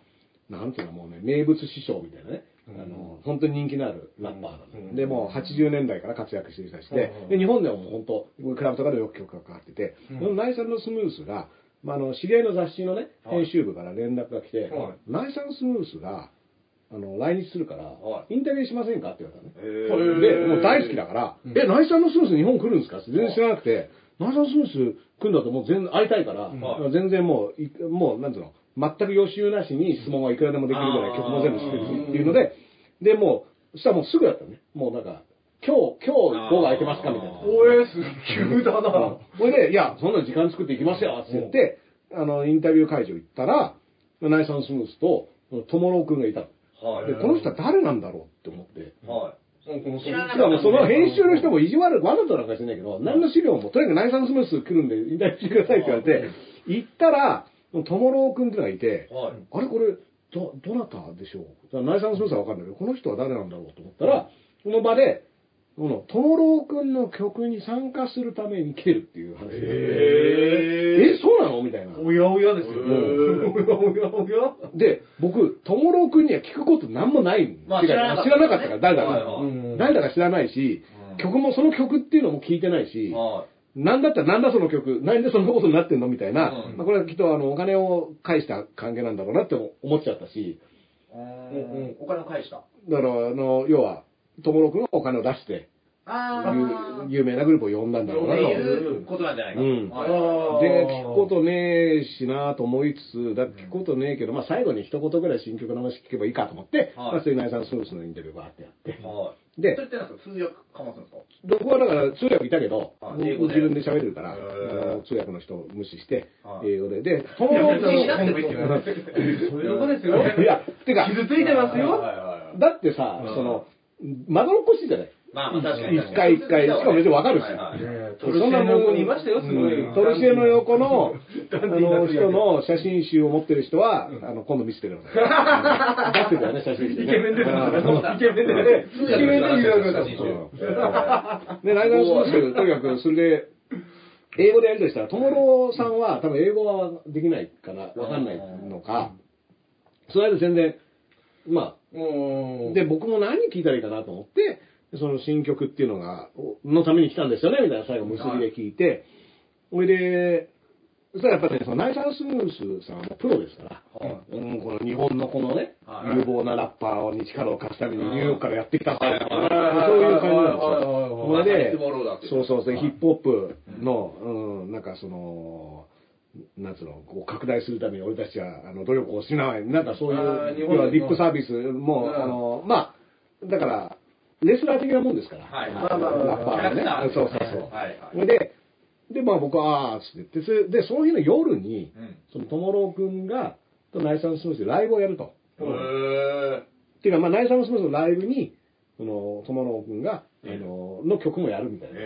なんていうのもうね、名物師匠みたいなね、あの、本当に人気のあるラッパーなの、うん。で、もう80年代から活躍してる人たちで、うんで、日本でももう本当、クラブとかでよく曲がかかってて、うん。このナイススムーズが、まあ、あの、知り合いの雑誌のね、はい。編集部から連絡が来て、はナイススムーズが、あの、来日するから、はインタビューしませんかって言われたのね。へで、もう大好きだから、うん。え、ナイススムース日本来るんですか？って全然知らなくて、ナイススムース来るんだともう全然会いたいから、はい。全然もうい、もう、なんていうの、全く予習なしに質問はいくらでもできるぐらい曲も全部知ってるしっていうので、で、もう、そしたらもうすぐだったのね。もうなんか、今日、今日、午後空いてますかみたいな。おえ、す急だな。ほいで、いや、そんな時間作っていきますよって言って、あの、インタビュー会場行ったら、ナイススムースと、トモロー君がいたの。はい。で、この人は誰なんだろうって思って。は知らなしかもその編集の人も意地悪、わざとなんかしてないけど、何の資料も、とにかくナイサンスムース来るんで、インタビューしてくださいって言われて、行ったら、トモロー君っていうのがいて、い。はい。あれこれ、ど、どなたでしょう？ナイサンスムースはわかんないけど、この人は誰なんだろうと思ったら、この場で、このトモロー君の曲に参加するために来てるっていう話で、え、そうなの？みたいな。おやおやですよ。うんおやおやおや。で、僕、トモロー君には聞くことなんもないん知らなかったから、誰だか。はいはいうん誰だか知らないし、うん曲も、その曲っていうのも聞いてないし、はなんだったらなんだその曲、なんでそんなことになってんのみたいな、うんまあ、これはきっとあのお金を返した関係なんだろうなって思っちゃったし、い。うんお金を返した。だから、あの、要は、ともろくんがお金を出して、あ有有名なグループを呼んだんだろうなってと。いうことなんじゃないかと。うんはいで、聞くことねえしなと思いつつ、だって聞くことねえけど、まあ最後に一言ぐらい新曲の話聞けばいいかと思って、はいまあそういうナイさんスーツのインタビューがあってやって。はい。でそれってなんですか通訳かますんですか？僕はだから通訳いたけど、で自分で喋れるから、へあーの通訳の人を無視しては、い英語で。で、ともいやろくんしなくてもいいですよねそういうとこですよ。いや、てか、傷ついてますよ。はいはいはいだってさ、その、まどろっこしいじゃない。まあまあ確かに。一回一回、しかも別にわかるし。トルシエの横にいましたよ、すごい。うんトルシエの横の、あの、人の写真集を持ってる人は、あの、今度見せてください。出してたよね、写真集ね。イケメンですうんそうだイケメンでね。通訳の人の写真集うんで、ライダースポーツとにかく、それで、英語でやりとりしたら、ともろさんは多分英語はできないから、わかんないのか、その間全然、まあ、で、僕も何聞いたらいいかなと思って、その新曲っていうのが、のために来たんですよね、みたいな最後結びで聞いて、ほいで、そしたらやっぱりね、そのナイサンスムースさんはプロですから、うん、この日本のこのね、はい。有望なラッパーに力を貸すためにニューヨークからやってきたそういう感じなんですよ。それでそうそうそう、ヒップホップの、うん、なんかその、なんつうの、こう拡大するために俺たちはあの努力をしない、なんかそういう、要はリップサービスも、うん。あの、まあ、だから、レスラー的なもんですから、はいあのラッパーのね。そうそうそう。はいはいで、で、まあ僕は、あーっつってで、その日の夜に、うんその、ともろうくんが、とナイサンスムースでライブをやると。へーっていうか、まあ、ナイサンスムースのライブに、その、ともろうくんが、あの、の曲もやるみたいな。へ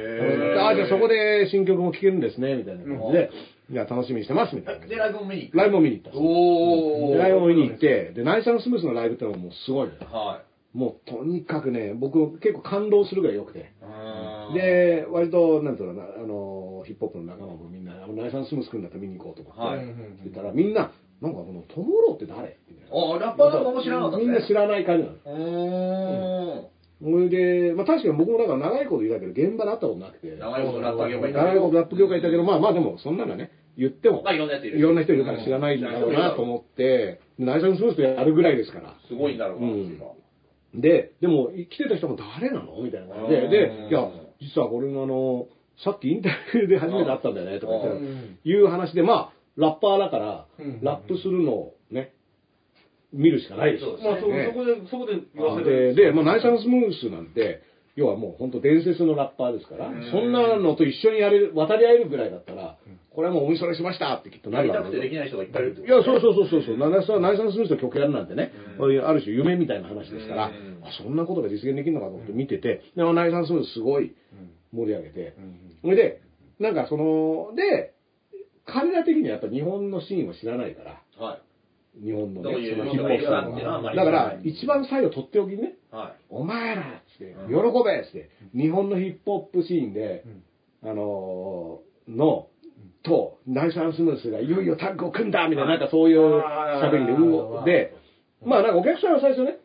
ーああ、じゃあそこで新曲も聴けるんですね、みたいな感じで、いや、楽しみにしてます、みたいなで、で。ライブも見に行く。ライブも見に行ったおー。でライブも見に行って、で、ナイサンスムースのライブってのはもうすごいのよ。はもう、とにかくね、僕結構感動するぐらい良くて。で、割と、なんていうのあの、ヒップホップの仲間もみんな、あのナイサンスムース君だったら見に行こうと思って、はい言ったら、みんな、なんかこの、トモローって誰？みたいな。あ、ラッパーの子も知らなかったみんな知らない感じなの。うーん。それで、まあ確かに僕もだから長いこといたけど、現場で会ったことなくて。長いことラッパー業界いたけど長いことラップ業界いたけど、まあまあでも、そんなのね、言っても、まあいろんなやついるいろんな人いるから知らないんだろうなと思って、ナイサンスムースとやるぐらいですから。すごいんだろうな、うんで、でも、来てた人も誰なの？みたいな感じで、でうん、いや、実はこれもあの、さっきインタビューで初めて会ったんだよね、とか言ってうんいう話で、まあ、ラッパーだからうん、ラップするのをね、見るしかないですよそうですまあ、そ、ね。そこで、そこで言わせで、る。で、まあ、ナイサンスムースなんて、要はもう本当伝説のラッパーですからうん、そんなのと一緒にやれる、渡り合えるぐらいだったら、これはもうお見それしましたってきっとなるだろうけどてできない人がいっぱいいるってこといや、そうそうそうそうそう、ナイサンナイサンスムースと曲やるなんてね、うん。ある種夢みたいな話ですから、うん。あそんなことが実現できるのかと思って見てて、でもナイサンスムースすごい盛り上げて、それで、なんかその、で、彼ら的にはやっぱ日本のシーンを知らないから、はい。日本のね、どういうそのヒップホップだから、一番最後とっておきにね、はい。お前らっつって、うん喜べっつって、日本のヒップホップシーンで、あのーの、と、ナイスアンスムースがいよいよタッグを組んだみたいな、なんかそういう喋りで、うお、で、まあなんかお客さんは最初ね、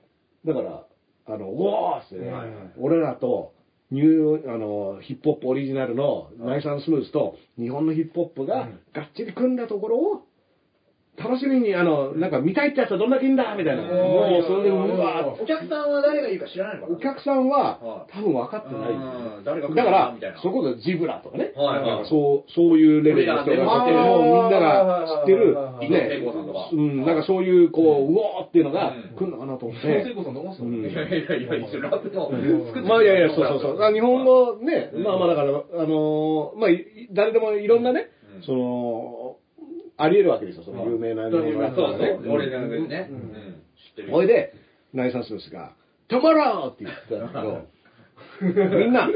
だから、あの、うおーってねはいはい、俺らと、ニュー、あの、ヒップホップオリジナルのナイスアンスムースと日本のヒップホップががっちり組んだところを、楽しみに、あの、なんか見たいってやつはどんだけいいんだみたいな。もう、それで、うわー。お客さんは誰がいるか知らないのかな。お客さんははい。多分分かってない。ですようん。誰が来るだからみたいな、そこでジブラとかね、はいはい。なんかそうそういうレベルの人が知ってももうみんなが知ってるあ、ー伊藤聖子さんとか。うん、なんかそういう、こう、うおーっていうのがうん。来るのかなと思って。いやいやいや、一緒ラップのまあいやいや、そうそうそう。あ日本語ね、うん。まあまあだから、あのーまあ、い誰でもいろんなねうん、その、あり得るわけですよ、その有名なそうね。俺らのね。知ってる。それで、ナイサンスムースが、トモローって言ったんだけど、みんな、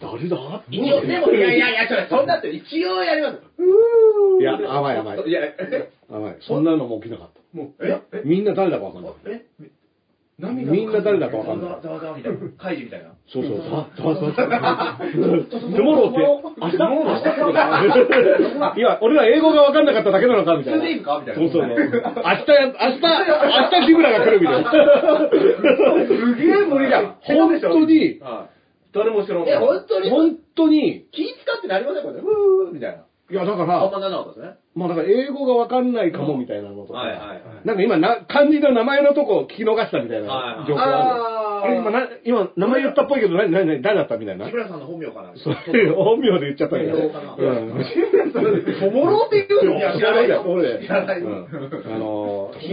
誰だ？でも、いやいやいや、そんなって一応やります。いや、甘い甘い。いや、え？甘い。そんなのも起きなかった。もう、え？え？みんな誰だかわかんない。え？涙みんな誰だかわざかんない。わざわざわみたいな。カイジみたいな。そうそう、ざわざわざわ。トモローって、明日明日いや、俺ら英語がわかんなかっただけなのかみたいな。普通でいいのかみたいなそうそう。明日や、明日、明日ジブラが来るみたいな。すげえ無理じゃん。本当に、は誰も知らない。い。え、本当に本当に、気使ってなりませんこれ。うーみたいな。いや、だかあんら、まなかったですね。まあだから英語がわかんないかもみたいなのとか、はいはいはいなんか今な、漢字の名前のとこ聞き逃したみたいはいなはい状況ある。あれ今な、今名前言ったっぽいけど、何、何、何誰だったみたいな木。村さんの？本名かなそう、本名で言っちゃったけど。本名かな？うん。トモロって言うのいや、知らないよ、俺で。知らないようんあの、ヒ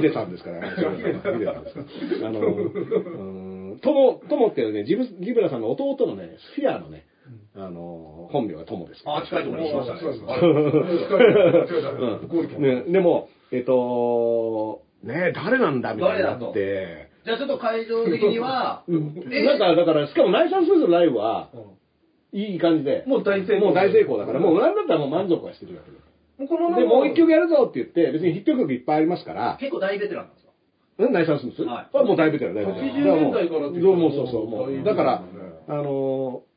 デさんですから、ヒデさんですから。あの、うん、とも、ともっていうね、ジブ、ギブラさんの弟のね、スフィアのね、あの、本名がともですから。あ、近いところにしましたね。うんね、でも、えっと、ね誰なんだみたいになって。じゃあちょっと会場的には、え なんか、だから、しかも、ナイサンスーズのライブは、いい感じで、もう大成功。もう大成功だから、もうなんだったらもう満足はしてるわけで。もうこのまま。で、もう一曲やるぞって言って、別にヒット曲いっぱいありますから、結構大ベテランなんですか？うんナイサンスミスははいもう大ベテラン、大ベテラン。80年代からって言ったらどうもそうそう、もう。だからあのー、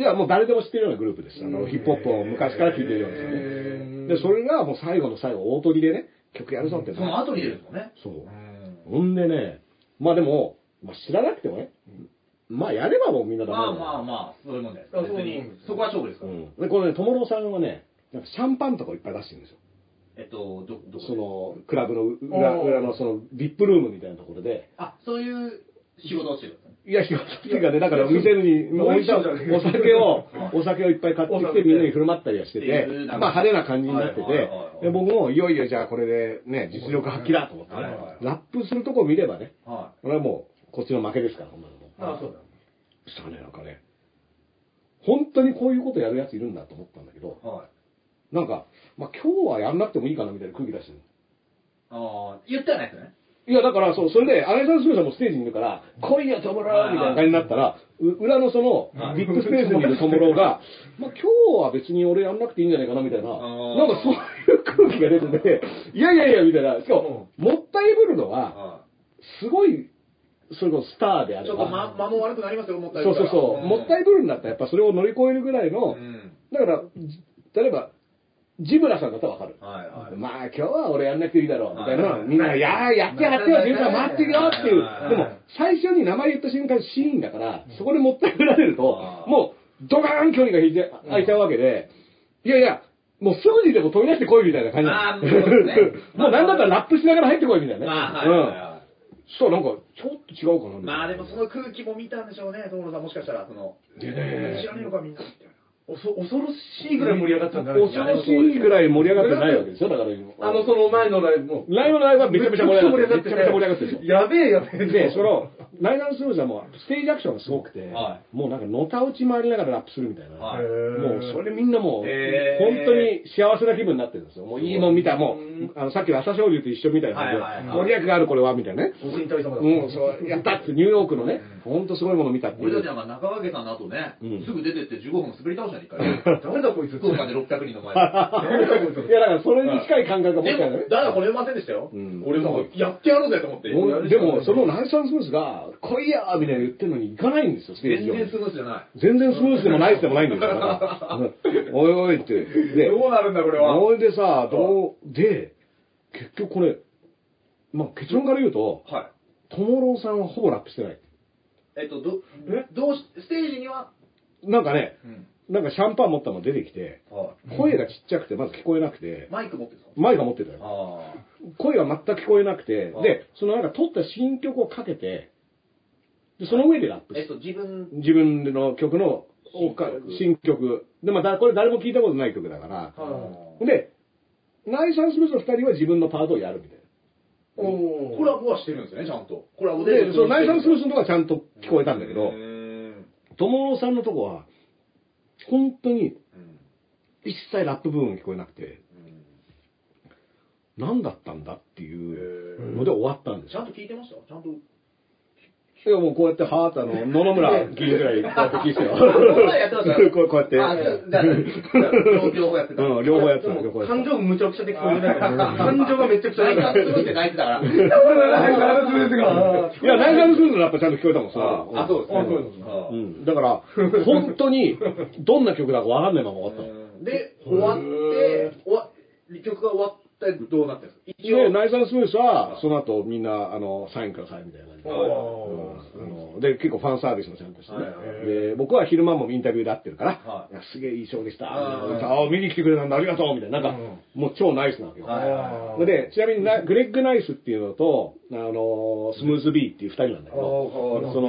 いや、もう誰でも知ってるようなグループです。あの、ヒップホップを昔から聴いてるようですよね。で、それがもう最後の最後、大鳥でね、曲やるぞってその後に出るんですもんね。そう。ほんでね、まあでも、まあ知らなくてもね、まあやればもうみんなダメまあまあまあ、そういうもんです。あ別にそこは勝負ですか？ら。うん。で、このね、ともろさんはね、なんかシャンパンとかをいっぱい出してるんですよ。えっと、ど、どこその、クラブの裏裏のその、ビップルームみたいなところで、あ、そういう仕事をしてるんですね。いや、仕事っていかね、だから店にノイ置いたショーじゃねえお酒を、お酒をいっぱい買ってきてみんなに振る舞ったりはしてて、まあ派手な感じになってて、で僕もいよいよじゃあこれでね、実力発揮だと思ってねラップするとこを見ればね、はこれはもう、こっちの負けですから、こんなのも。ああ、そうだ。そしたね、なんかね、本当にこういうことやるやついるんだと思ったんだけど。、なんか、まあ今日はやんなくてもいいかなみたいな空気出してる。ああ、言ってはないですね。いや、だから、そう、それで、アレサンスーさんもステージにいるから、来いよ、トモローみたいな感じになったら、う裏のその、ビッグスペースにいるトモローが、まあ、今日は別に俺やんなくていいんじゃないかな、みたいな、ー。なんかそういう空気が出てて、いやいやいや、みたいな、しかも、もったいぶるのは、はすごい、それこそスターであちょっと間ば、間も悪くなりますよ、もったいそうそうそう、もったいぶるんだったら、やっぱそれを乗り越えるぐらいのう、ん。だから、じ例えば、ジブラさんだったらわかる。はいはい。まあ今日は俺やんなくていいだろう、みたいなはいのみんな、いやー、やってやってよ、ジブラ待ってるよっていうはい。でも、最初に名前言った瞬間シーンだから、そこでもったいぶられるともう、ドカーン距離が引いて開いちゃうわけで、いやいや、もうすぐにでも飛び出してこいみたいな感じ もうなんだったらラップしながら入ってこいみたいなね。まあ、はいはいはそしたらなんか、ちょっと違うかな。まあでもその空気も見たんでしょうね、所さん。もしかしたら、その、知らねえのかみんな。みたいなおそ恐ろしいぐらい盛り上がったんじゃないですか。恐ろしいぐらい盛り上がってないわけですよ、だから今。あの、その前のライブも。ライブのライブはめちゃめちゃ盛り上がってる。めちゃめちゃ盛り上がってるんですよ。やべえやべえ。で、その、ナイナンスーザーもステージアクションがすごくて、はもうなんかのたうち回りながらラップするみたいな。はいもうそれみんなもう、本当に幸せな気分になってるんですよ。もういいもん見た、もう、あのさっきの朝青龍と一緒みたいな感じで、はいはいはいご利益があるこれは、みたいなね。ご神体様だ。うん、そう、やったってニューヨークのね、本当すごいもの見たっていう。俺たちなんか中川家さんの後ね、うんすぐ出てって15分滑り倒したん一回。誰だこいつ。福岡で600人の前で。いや、だからそれに近い感覚が持ってるね、。誰来れませんでしたよ。うん俺もやってやろうぜと思って。でも、そのナイサンスムースが、来いやーみたいな言ってるのに行かないんですよ、ステージ上全然スムースじゃない。全然スムースでもナイスでもないんですよ。おいおいって。で、どうなるんだ、これは。それでさ、どう、で、結局これ、まあ結論から言うと、はい。トモローさんはほぼラップしてない。えっと、ど、どうし、ステージには、なんかね、うん。なんかシャンパン持ったの出てきて、は声がちっちゃくてまず聞こえなくてい。、マイク持ってるんですかマイクが持ってたよ。あ声が全く聞こえなくてあ、で、そのなんか撮った新曲をかけて、で、その上でラップあ。えっと、自分、自分の曲の新曲。で、まあ、だこれ誰も聞いたことない曲だから。はで、ナイサンスミスの二人は自分のパートをやるみたいい。おーコラボはしてるんですよね、ちゃんと。コラボな。で。で、そのナイサンスミスのとこはちゃんと聞こえたんだけど友野さんのとこは、本当にうん一切ラップ部分が聞こえなくて、うん何だったんだっていうので終わったんですよ。ちゃんと聞いてました？ちゃんと。いや、もうこうやって、はーってあの、野々村議員ぐらい、こうやって聞いてたよ。こんなんやってましたこうこうやって。両両方やってた。うん、両方やってた、でも両方やってた。感情むちゃくちゃで聞こえないから。感情がめちゃくちゃナイ出てサンスムースで泣いてたから。いや、ナイサンスミスのラップちゃんと聞こえたもん、さ。あ、そうですね。うですあうん。だから、本当に、どんな曲だかわかんないまま終わったの。で、終わって、終わ、曲が終わってどうなってるんですか？一で、応、ナイサンスミスは、その後みんな、あの、サインくださいみたいな感じで。あうんあので、結構ファンサービスもちゃんとして。で、僕は昼間もインタビューで会ってるから、すげえいいショーでした。あーああ、見に来てくれたんだ、ありがとうみたいな。なんか、もう超ナイスなわけよ。で、ちなみになグレッグ・ナイスっていうのと、あの、スムーズ・ビーっていう二人なんだけど、その、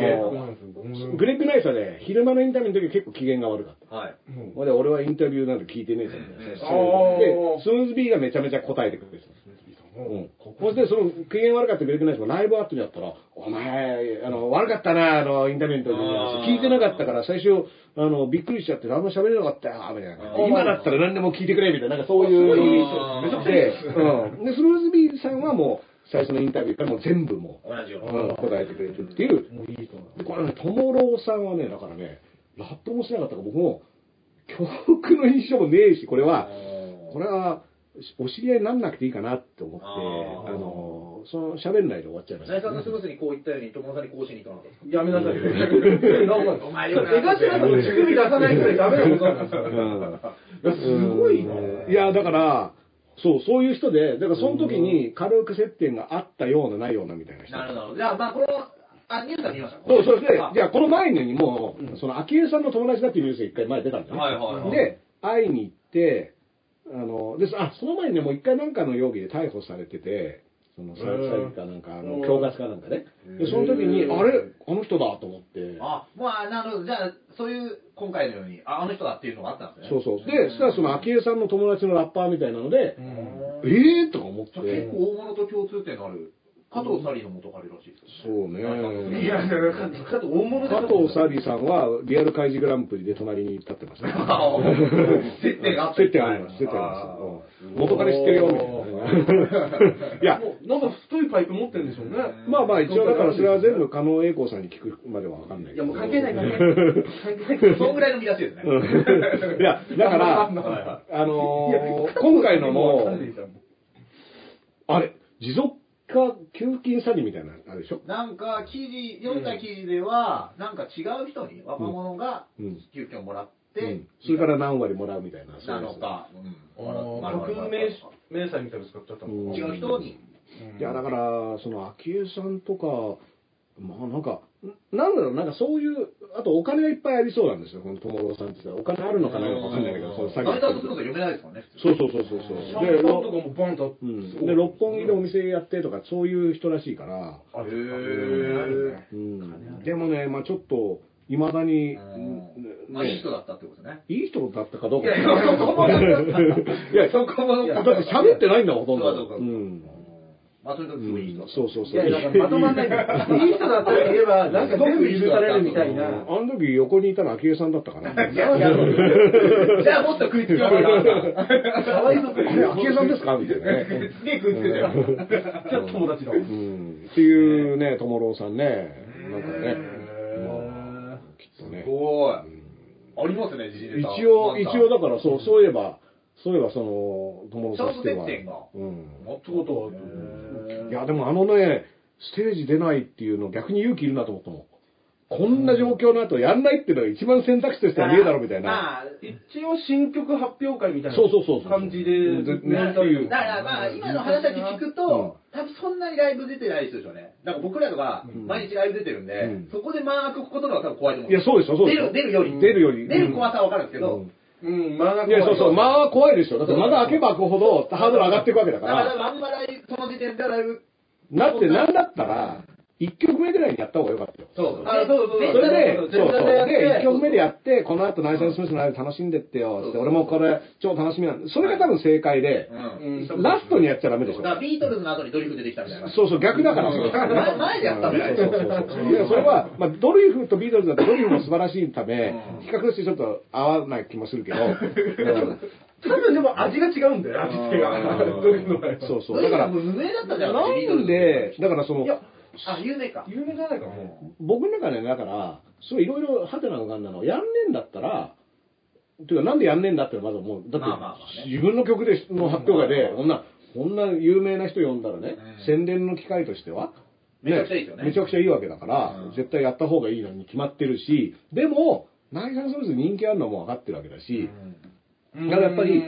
グレッグ・ナイスはね、昼間のインタビューの時は結構機嫌が悪かった。はい。で、俺はインタビューなんて聞いてねえぞみたいで、スムーズ B がめちゃめちゃ答えてくれてた。うん。そして、その、機嫌悪かったグレッグナイスもライブ後にやったら、お前、あの、悪かったな、あの、インタビューの時あーに。聞いてなかったから、最初、あの、びっくりしちゃって、あんま喋れなかったよ、みたいなあ。ー今だったら何でも聞いてくれ、みたいな、なんかそういううん。で、スムーズ B さんはもう、最初のインタビューからもう全部もう、同じよう。答えてくれてるっていう。でこれね、ともろうさんはね、だからね、ラップもしなかったから僕も、曲の印象もねえし、これは、これは、お知り合いになんなくていいかなって思って、あの、その、喋んないで終わっちゃいました。ナイサンスムースにこう言ったように、友野さんにこうしに行かなかったやめなさいよ。お前よく江頭さんの乳首出さないくらいダメなことなんですよ。いや、すごいね。いや、だから、そう、そういう人で、だからその時に軽く接点があったような、ないようなみたいな人。なるほど。じゃあ、まあ、この、あ、ニュースは見ましたそう、そしてあ、じゃあこの前にも、その、昭恵さんの友達だっていうニュースが一回前出たんだよね。はいはいはいで、会いに行って、あの、で、あ、その前にね、もう一回なんかの容疑で逮捕されてて、その、詐欺かなんか、あの、うん恐喝かなんかね。で、その時に、あれ？あの人だと思って。あ、まあ、なるほど。じゃあ、そういう、今回のように、あ、あの人だっていうのがあったんですね。そうそう。で、そしたらその、昭恵さんの友達のラッパーみたいなので、うんえー？とか思って。結構大物と共通点のある、加藤サリーの元彼らしいですよそうね。いや、だから、かと大物で加藤サリーさんは、リアル開示グランプリで隣に立ってましたね。接点があった接点あります、接点あります。うん元彼知ってるよ、みたいな。いや、もうなんか太いパイプ持ってるんでしょうね。まあまあ一応だからそれは全部加納栄光さんに聞くまではわかんないいや、けど。もう関係ない、関係ない。関係ない。そんぐらいの見出しですね。う んいや、だから、あのー今回のも、あれ、持続化給付金詐欺みたいな、あれでしょ？なんか、記事、読んだ記事では、なんか違う人に、若者がうん、給付金をもらっうてん、それから何割もらうみたいな。そういうやつなのか、うん。あーまるまる架空名明細みたいなの使っちゃったのうん。違う人に、いや、だから、その、昭恵さんとか、まあなんか、んなんだろう、なんかそういう、あとお金がいっぱいありそうなんですよ、この友郎さんってさ、お金あるのかないのかわかんないけど、その詐欺。そうそうそうそうそう。シャンパンとかもバンと。うん、で六本木でお店やってとかそういう人らしいから、あへー。うん、でもね、まあちょっといまだに、まあ、いい人だったってことね。いい人だったかどうか。いやいやそこもいや、そこもだって喋ってないんだもん、ほとんど。そうん。まあ、とにかくすごいいい人。そうそうそう。いや、まとまんない。いい人だったら言えば、なんか全部許されるみたいな。あの時横にいたの昭恵さんだったかな。じゃあもっと食いつきようかな。かわいそうあれ、昭恵さんですか？みたいなね。すげえ食いつけてる。じゃあ友達だ。うん。っていうね、友郎さんね。なんかね。す。ごい。ありますね、自信ネタ一応、一応だから、そう、そういえば、そういえばその、友野さんちゃんと接点がうん。もっとことはいや、でもあのね、ステージ出ないっていうの逆に勇気いるなと思ったもん。こんな状況の後やんないっていうのが一番選択肢としてはねえだろみたいな。まあ、一応新曲発表会みたいなそうそうそうそう感じで、うんだねっていうだからまあ、今の話だけ聞くと、多分そんなにライブ出てないですよね。なんか僕らとかうん、毎日ライブ出てるんで、うんそこで間が空くことの方が多分怖いと思う。いや、そうでしょ、そうでしょ。出る、出るより。出るより。出る怖さはわかるんですけど、うんうん、間がいや、そうそう、ままあ怖いでしょ。だって間が開けば開くほどハードル上がっていくわけだかだからら。あんまりその時点ではライブ、だってなんだったら、1曲目ぐらいにやった方がよかったよ。そうあそうそうそうそれで、そうそう。で、1曲目でやって、この後ナイススミスのライブ楽しんでってよ、って、俺もこれ超楽しみなんで、それが多分正解で、うん。うんラストにやっちゃダメでしょだ。からビートルズの後にドリフ出てきたみたいな。そうそう、逆だから。前前でやったみたいな。そうそうそうそう。いや、それは、まあ、ドリフとビートルズだとドリフも素晴らしいためうん、比較してちょっと合わない気もするけど、うん多分でも味が違うんだよ、味付けが。うんドリフの場合はそうそう。だから、もう無名だったじゃん。なんで、だからそのい、や、あ、有名か。有名じゃないかも。僕の中でね、だから、そういろいろハテナが浮かんだの、やんねえんだったら、ていうか、なんでやんねえんだってまず思う。だって、まあまあまあね自分の曲での発表会で、こんな、こんな有名な人呼んだらね、うん宣伝の機会としては、めちゃくちゃいいですよねめちゃくちゃいいわけだから、うん絶対やった方がいいのに決まってるし、でも、ナイサンソルズ人気あるのも分かってるわけだし、だからやっぱり、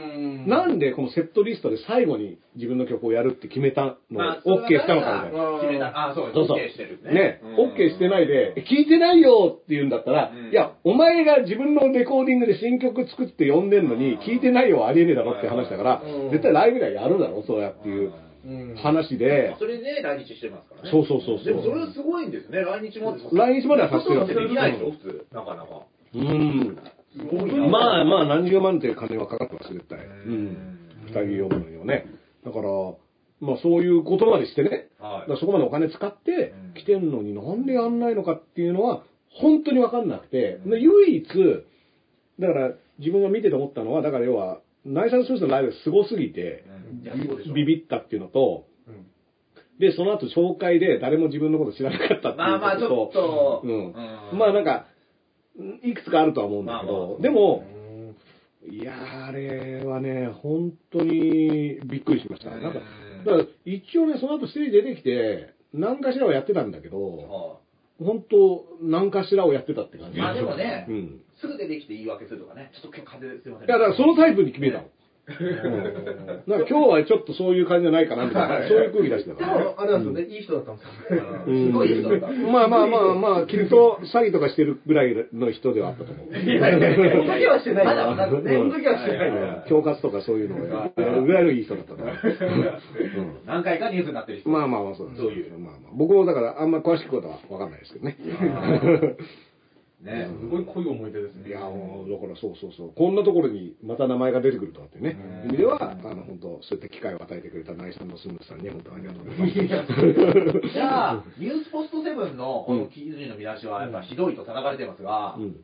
なんでこのセットリストで最後に自分の曲をやるって決めたのを OK したのかみたいな。決めた。あ、そうそうそう。OK してるね、うん OK してないで、聞いてないよって言うんだったら、うんいや、お前が自分のレコーディングで新曲作って呼んでんのに、聞いてないよはありえねえだろって話だからうん、絶対ライブではやるだろ、そうやっていううん話で、それで来日してますからね。そうそうそうそうでもそれすごいんですね。来日まで。来日まではさせてるわけできないでしょ、普通。なかなか。うん。まあまあ何十万っていう金はかかってます、絶対。ううんん。二人呼ぶのにはね。だから、まあそういうことまでしてね。はいだそこまでお金使ってうん来てんのになんでやんないのかっていうのは本当にわかんなくて、で唯一、だから自分が見てて思ったのは、だから要は、ナイサン・スミスのライブがすごすぎて、ビビったっていうのと、うんで、その後紹介で誰も自分のこと知らなかったっていうことと、まあまあ、ちょっと。うん。うんまあなんか、いくつかあるとは思うんだけど、まあまあでも、いやーあれはね、本当にびっくりしました。うんなんか、だから一応ね、その後ステージ出てきて、何かしらをやってたんだけど、は本当、何かしらをやってたって感じ。まあでもねうん。いいすぐ出てきて言い訳するとかね。ちょっと今日風邪すいません。や、だからそのタイプに決めたの。うん、なんか今日はちょっとそういう感じじゃないかなみたいな、そういう空気出してたでから。も、あれなんですよね、いい人だったんですよ。うんすごいいい人だった。まあまあまあまあ、きっと詐欺とかしてるぐらいの人ではあったと思う。いやいやいや、その時はしてないまだわかんないその時はしてない。恐喝とかそういうのをやるぐらいのいい人だったと思う。何回かニュースになってる人。まあまあまあそうです。そういうまあまあ、僕もだからあんま詳しくことは分かんないですけどね。ね。すごい濃い思い出ですね。いやもうだからそうそうそうこんなところにまた名前が出てくるとはってね意味ではあの本当そういった機会を与えてくれた内さんのスムースさんに本当ありがとうございます。じゃあ、ニュースポストセブンのこの記事の見出しはやっぱひどいと叩かれてますが、うん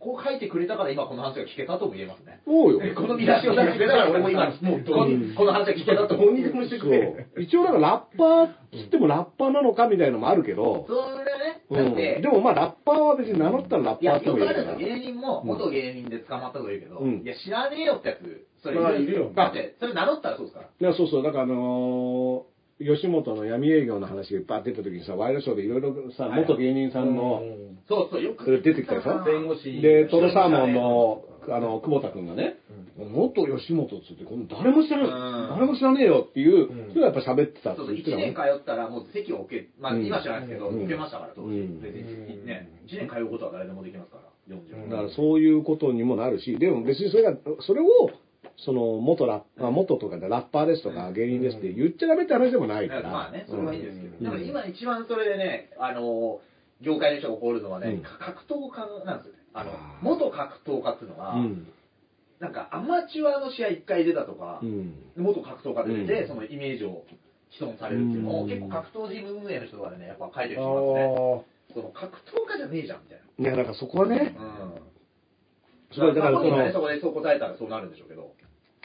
こう書いてくれたから今この話が聞けたとも言えますね。そうよ。この見出しを出してくれたから俺も今、もうこんこの話が聞けたと思う。どうにでもしてそくれ。う一応だからラッパーっつってもラッパーなのかみたいのもあるけど、それはね、だうん、って、でもまあラッパーは別に名乗ったらラッパーってよもいいある。芸人も、元芸人で捕まったとか言うけど、うんいや、知らねえよってやつ、それまあいるよだって、それ名乗ったらそうですから。いやそうそうだからあのー吉本の闇営業の話がいっぱい出た時にさワイドショーでいろいろさはい元芸人さんの、そうそう、よくそれ出てきたでしょ？弁護士。で、トロサーモンの、あの、久保田君がね、元吉本っつって、この誰も知らうん。ない、誰も知らねえよっていううん。人がやっぱ喋ってたってそうそう、1言ってたもん。年通ったらもう席を置け、まあうん今知らないですけど、うん。置けましたから、当時。うん。別にね、1年通うことは誰でもできますから、40だからそういうことにもなるし、でも別にそれが、それを、その、元ラッ、あ元とかでラッパーですとか芸人ですって言っちゃダメって話でもないから。まあね、それはいいんですけど。うん。でも今一番それでね、あの、業界の人が怒るのはね、うん格闘家なんですよね。あのあ、ー元格闘家っていうのは、うん。なんかアマチュアの試合1回出たとかう、ん。元格闘家で出て、うんそのイメージを既存されるっていうのを、うん結構格闘ジム運営の人とかでね、やっぱ書いてる人いますね。あその格闘家じゃねえじゃん、みたいいや、だからそこはね、な。うん。すごい、だからそのまあ本人がね、そこでそう答えたらそうなるんでしょうけど。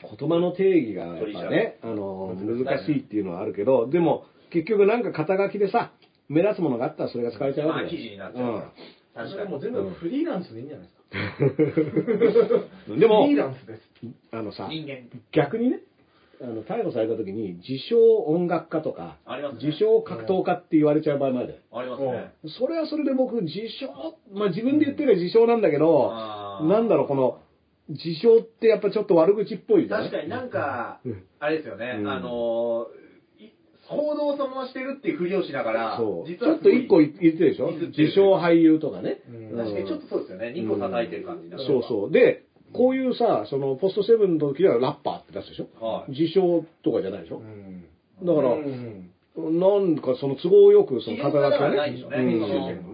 言葉の定義がやっぱね、あの、難しいっていうのはあるけど、でも、結局なんか肩書きでさ、目立つものがあったらそれが使われちゃうわまあけだよ記事になっちゃうから。確かに。はもう全部フリーランスでいいんじゃないですか。う んでもフリーランスです。あのさ、人間。逆にね、あの逮捕された時に自称音楽家とか、ね自称格闘家って言われちゃう場合もあるじゃんありますね。それはそれで僕、自称、まあ自分で言ってる自称なんだけど、あーなんだろう、この、自称ってやっぱちょっと悪口っぽいじゃない確かになんかうん、あれですよね、うんあのー、い行動をそのまましてるっていうふりをしながら、そう。ち実はょっと一個い言ってるでしょ？ミスってる自称俳優とかね。うん。確かにちょっとそうですよね、2個叩いてる感じになるそうそう。で、こういうさ、その、ポストセブンの時はラッパーって出すでしょ？はい。自称とかじゃないでしょ？ん。だからうん。なんかその都合よくその肩書きがはないんでしょうね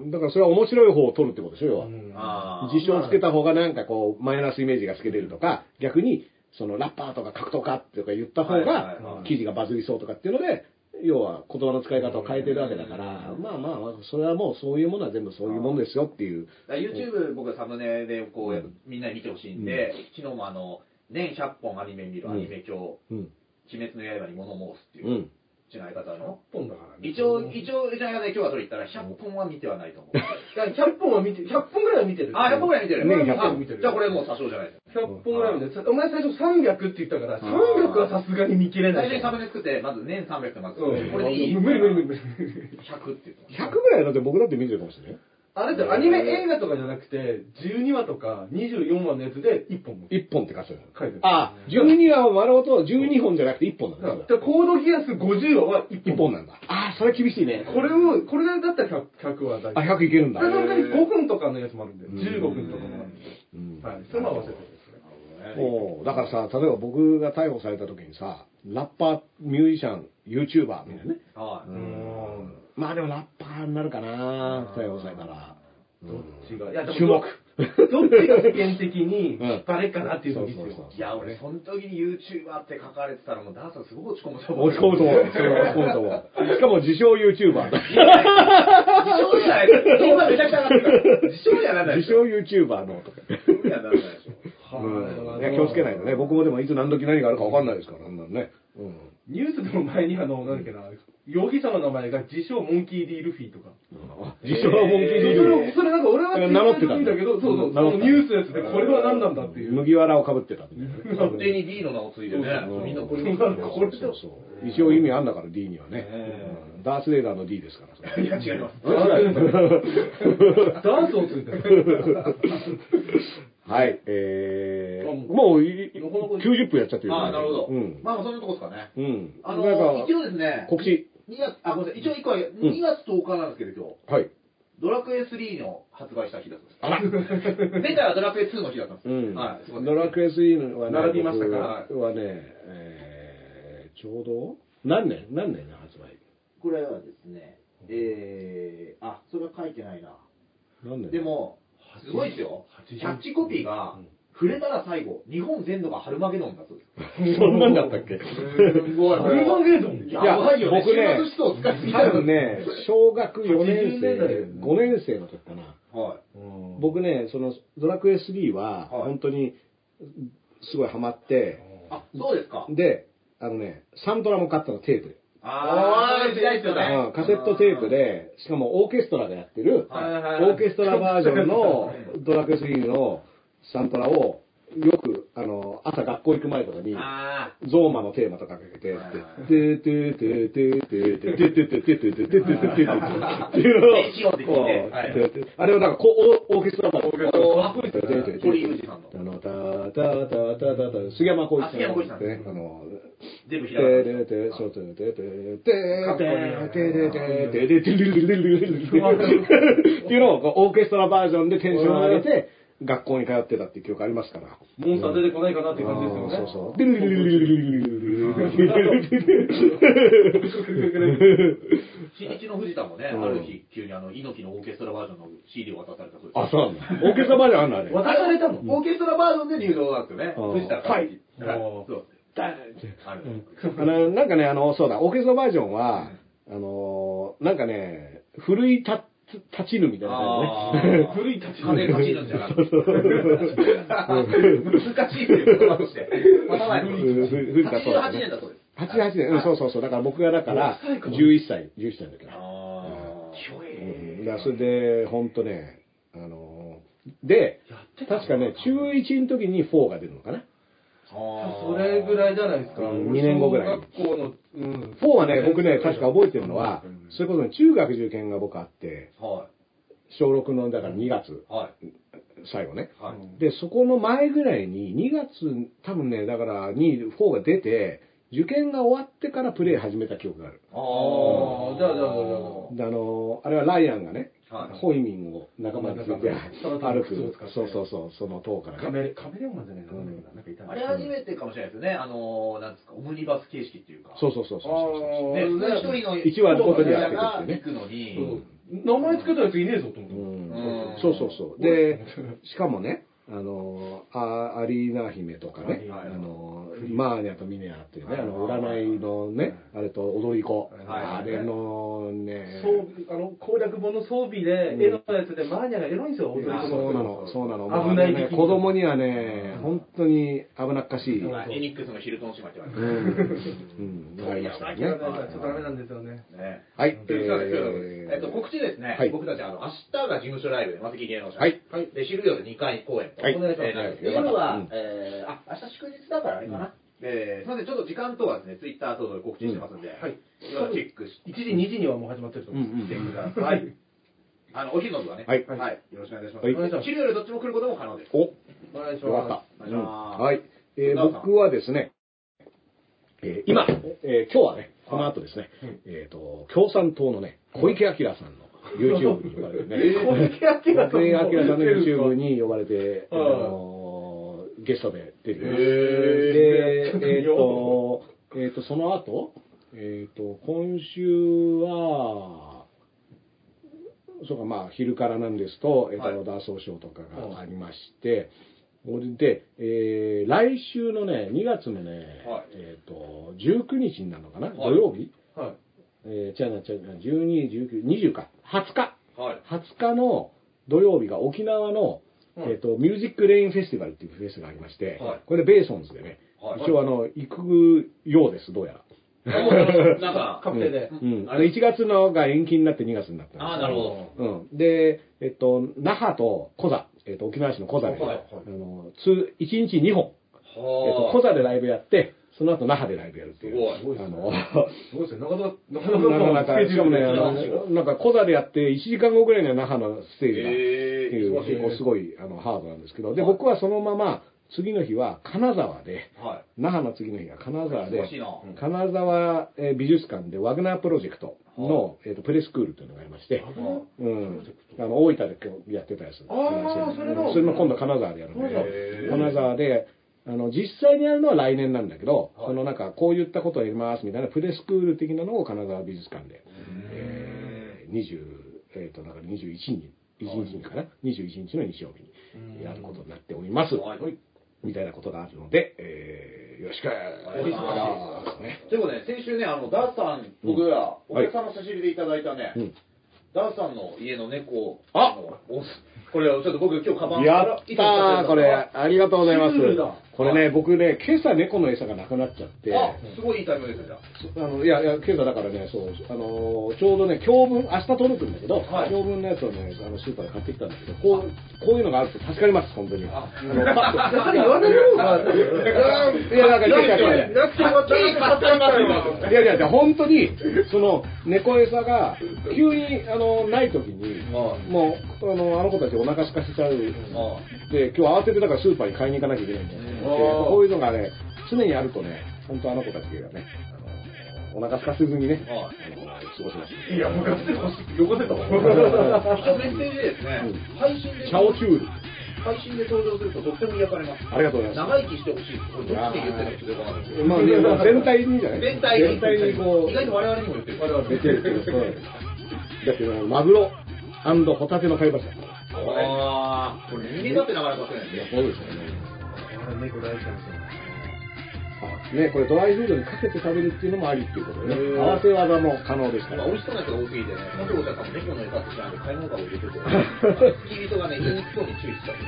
うん。だからそれは面白い方を取るってことでしょ、要は。あー自称つけた方がなんかこう、マイナスイメージがつけれるとか、逆に、そのラッパーとか格闘家とか言った方はいはいがは、い。記事がバズりそうとかっていうので、要は言葉の使い方を変えてるわけだから、まあまあまあ、それはもうそういうものは全部そういうもんですよっていう。YouTube 僕サムネでこうやっぱみんなに見てほしいんで、昨日もあの、年100本アニメ見るアニメ今日、うん。鬼滅の刃に物申すっていうう、ん。違い方の？本だからね。一応、一応、違い方で今日は取り言ったら100本は見てはないと思う。いや100本は見て、100本ぐらいは見てる。あ、100本ぐらい見てる。ね100あ本見てる。じゃあこれもう多少じゃないです。100本ぐらい見てる。お前最初300って言ったから、300はさすがに見切れない。最初にサムネ作って、まず年300ってまず、うんこれでいい？無理無理無理無理。100って言ってます。100ぐらいだって僕だって見てるかもしれないよ。あれってアニメ映画とかじゃなくて、12話とか24話のやつで1本も1本って書いてある。書いてる。あ、12話を丸ごと12本じゃなくて1本なんだ。でコードギアス50話は1 1本なんだ。あ、それ厳しいね。これを、これだったら 100, 100話大あ、丈夫。100いけるんだ。これなんか5分とかのやつもあるんで、うん15分とかもあるんで。うんはい。それも合わせてですね。もうだからさ、例えば僕が逮捕された時にさ、ラッパー、ミュージシャン、YouTuber みたいなね。はい。うん。まあでもラッパーになるかな、逮捕されたら。どっちが、いや、でも注目。どっちが世間的に 誰かなっていう時ですよいや、俺、その時に YouTuber って書かれてたら、もうダースすごい落ち込むと思う。落ち込むと思う。落ち込むと思う。しかも自称 YouTuber だ。自称じゃないです今めちゃくちゃ上がってるから。自称じゃなんないで自。称 YouTuber のとか。いや、なんないでしょ。や、気をつけないとね。僕もでもいつ何時何があるか分かんないですから、あんなのね。うん。ニュースでも前にあの、なんだっけな、容疑者の名前が自称モンキー・ディ・ルフィとか。自称モンキーそディルれそれなんか俺は名乗ってたんだけど、そうそう、そ名乗ってたのニュースのやつでこれは何なんだっていう。麦わらをかぶってた。勝手に D の名を継いでねう、んみんなこれそうなんかこれそうそう。一応意味あんだから D にはね。ダースレーダーの D ですから。それいや、違います。ダンスをついてる。はい、えもうい、なかなか90分やっちゃってるよああ、なるほど。うん。まあまあ、そんなとこですかね。うん。あの一応ですね、告知。2月、あ、ごめんなさい、一応1個は、2月10日なんですけど、今日、はい。ドラクエ3の発売した日だったんです。あら 前回はドラクエ2の日だったんです。うん。はい。ドラクエ3はね、並びましたか僕はね、えー、ちょうど、何年何年の発売？これはですね、えー、あ、それは書いてないな。何年？で、も、すごいですよ。キ80ャッチコピーが、触れたら最後、日本全土がハルマゲドンだそうです。そんなんだったっけ？すごい。ハルマゲドンやばいよね。僕ね多分ね、小学4年80年代だよ生、ね5年生の時かな。は僕ね、その、ドラクエ3は、はい本当に、すごいハマって、い。あ、そうですか。で、あのね、サントラも買ったのテープで。あー、時代ですよねうん。カセットテープで、しかもオーケストラがやってる、はいはいはいオーケストラバージョンのドラクエ3のサントラを、よく、あの、朝学校行く前とかに、あゾーマのテーマとかかけて、はいはいててててててててててててててててっていうの電子音で聞いてをはいあれをなんかこうオーケストラバージョンおー堀井裕二さんのあの、たたたたたた、杉山浩一あ杉山浩一さんね、あの、ー、全部て開かれてれて、そうててててててててててててっていうのをこうオーケストラバージョンでテンション上げて、学校に通ってたっていう記憶ありますから。モンスター出てこないかなっていう感じですよね。そうそう。新日の藤田もね、うんある日、急にあの、猪木のオーケストラバージョンの CD を渡されたそうです。あ、そうなんだ。オーケストラバージョンあんのあれ。渡されたのオーケストラバージョンで入道なんですよね。うん藤田から。はい。あの、なんかね、あの、そうだ、オーケストラバージョンは、あの、なんかね、古いた、立ちぬみたいな感じね。古い立ち金立ちぬんじゃなくて。難しいっていう言葉として。古い立ちぬ88年だそうです。88年、うん、そうそうそう。だから僕がだから、11歳、11歳の時だ。あうんだからそれで、ほんとね、あの、で、確かね、中1の時に4が出るのかな。それぐらいじゃないですか。うん二年後ぐらい小学校の、うん。4はね、僕ね、確か覚えてるのは、それこそね中学受験が僕あって、は小6の、だから2月、い。はい。最後ね。はい。で、そこの前ぐらいに、2月、多分ね、だから、に4が出て、受験が終わってからプレイ始めた記憶がある。ああーじゃあじゃあじゃあであの、あれはライアンがね、はいホイミンを仲間について歩くそうそうそう、その塔からね。カメレ、カメレオンマンじゃないかな。なんかいたあれ初めてかもしれないですね。あのー、なんですか、オムニバス形式っていうか。そうそうそうそうそう。ね、一人の一話のことでやっていくがってね行くのに、名前つけたやついねえぞと思うって。んそうそうそう。で、しかもね、あの、あアリーナ姫とかね、はいあの、マーニャとミネアっていうね、あの、占いのね、あれと踊り子、はいあれのね、装備、あの、攻略本の装備で、絵のやつで、マーニャがエロいんですよ、踊り子のそうなの、そうなの。危ない子供にはね、本当に危なっかしい。エニックスのヒルトン姉妹って言われてうん。なりましたね。ょっとダメなんですよね。ね。はい。えっと、告知ですね、はい僕たち、あの、明日が事務所ライブで、マセキ芸能者。はい。で、昼夜2回公演と。はいお願いします。はいで夜は、うんえー、あ、明日祝日だからあれかな。えー、すみません、ちょっと時間とはですね、ツイッター等々で告知してますんで、はい。いろい。ろチェックし1時、2時にはもう始まってると思います。てください。あの、お昼の部はね、はい。はい。よろしくお願いします。はい。お願いします。昼夜どっちも来ることも可能です。お、お願いしよかった。ま。お願いします。はい。えー僕はですね、えー今、えー今日はね、この後ですね、えっ、と、共産党のね、小池晃さんの YouTube に呼ばれてね、小池晃さん小池晃さんの YouTube に呼ばれて、あはいのーゲストで出てきます。で、えっ、と、えっ、と、その後、えっ、と、今週は、そうか、まあ、昼からなんですと、えっ、と、はいダーソーショーとかがありまして、それで、えー来週のね、2月のね、はいえっ、と、19日になるのかな、はい土曜日？はい。えー、違うな、違うな、12、19、20か、20日。はい。20日の土曜日が沖縄の、うんえっ、と、 Music Lane Festival っていうフェスがありまして、はいこれベーソンズでね、はい一応あの、行くようです、どうやら。なんか、確定で。うん。あの、1月のが延期になって2月になったんですあーなるほど。うん。で、えっと、那覇とコザ、えっと、沖縄市のコザで、あの、つ1日2本、えっと、コザでライブやって、その後那覇でライブやるっていう。すごい。あの、すごいですね。なかなか、なかなかしかもね、あの、なんか、コザでやって、1時間後ぐらいには那覇のステージが、ってえいう、ー、結構すごい、あの、ハードなんですけど、で、僕はそのまま、次の日は金沢で、は那覇の次の日が金沢で金沢えー美術館でワグナープロジェクトの、えーとプレスクールというのがありまして、うん、あの大分で今日やってたやつ。あーそれも今度金沢でやるんで、金沢で、あの、実際にやるのは来年なんだけど、そのなんか、こういったことをやりますみたいなプレスクール的なのを金沢美術館で、えー、20、えっ、と、だから21日、1日にかな ?21 日の日曜日にやることになっております。はいみたいなことがあるので、えー、よろしくお願いします。ね。ということで、先週ね、あの、ダースさん、僕ら、お客さんの差し入れでいただいたね、うんダースさんの家の猫を、あのおこれをちょっと僕今日カバンやったー、これ、ありがとうございます。これね、僕ね、今朝猫の餌がなくなっちゃって、あ、すごいいいタイミングですよ、じゃあ。あのいやいや、今朝だからね、そう、あのーちょうどね、今日分、明日届くんだけど、はい。今日分のやつをね、あのスーパーで買ってきたんだけど、こう、こういうのがあると助かります、本当に。あのパッと。やはり言われる方が、いや、なんか、いやいやいやいやいや。いやいや、本当に、その、猫餌が、急に、あの、ない時に、もう、あの、あの子たちお腹空かせちゃう。で、今日慌ててだからスーパーに買いに行かなきゃいけないんだよ。でこういうのがね、常にあるとね、本当あの子たちがね、あのお腹空かせずにね、あの過ごします。いや、昔でも汚せたもん。一応メッセージでですね、配信で、チャオキュール。配信で登場するととっても癒されます。ありがとうございます。長生きしてほしいです。これどっちで言ってるんないですけど。まあ全体にじゃない？全体に全体にこう、意外と我々にも言ってる。我々出てるけど、うんだってね、マグロホタテの貝柱。ああ、これ人間だってなかなかそうやね。そうですよね。猫大好きなんですよ。ね、これドライフードにかけて食べるっていうのもありっていうことでね、合わせ技も可能ですから。まあ、美味しそうなやつが多すぎてね、もしお茶さんも猫の買い物入れてて、付き人がね、言いにくそうに注意した。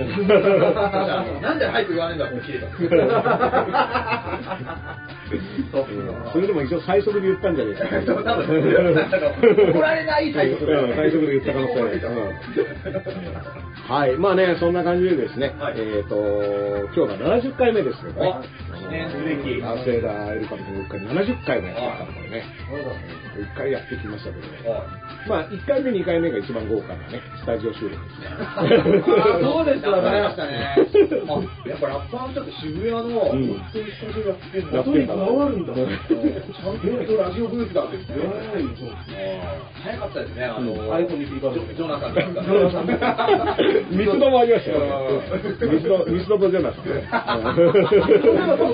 んで早く言わねえんだって切れた。それでも一応最速で言ったんじゃねえか。多分怒られないタイプうん最速で言った可能性ある。うんはい。まあね、そんな感じでですね、はいえっ、と、今日が70回目ですけどねあ。記念すべきアーセーダーエルカブの1回70回もやってますから、これね。1回やってきましたけどね。まあ、1回目、2回目が一番豪華なね、スタジオ収録ですね。そうでましたね。あ、やっぱラッパーの人って渋谷の、ん本当にスタジオやってんのやってんだこだわるんだ。ちゃんとラジオブースだって早かったですね、あの、iPhone に切り替わるジョナサンが。ジョナサンミスドもありましたよね。ミスド、ミスドとジョナサンね。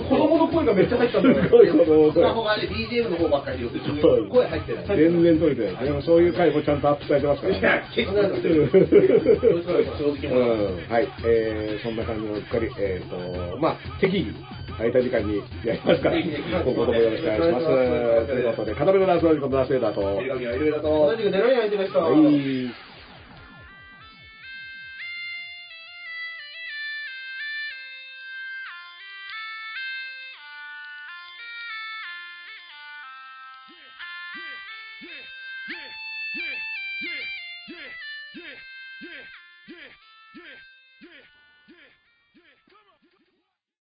子供の声がめっちゃ入ったんだよすごい子供のスマホがね、BGM の方ばっかり拾って、声入ってない。全然取れてない。でもそういう回もちゃんとアップされてますから、いや、結構やってる。うん正。はい、えー、そんな感じのうっかり、えっ、と、まあ、適宜、空いた時間にやりますから、今後ともよろしくお願いします。ということで、片目のダンスのリコダーセーダーと。同じく狙い相手でした。はい。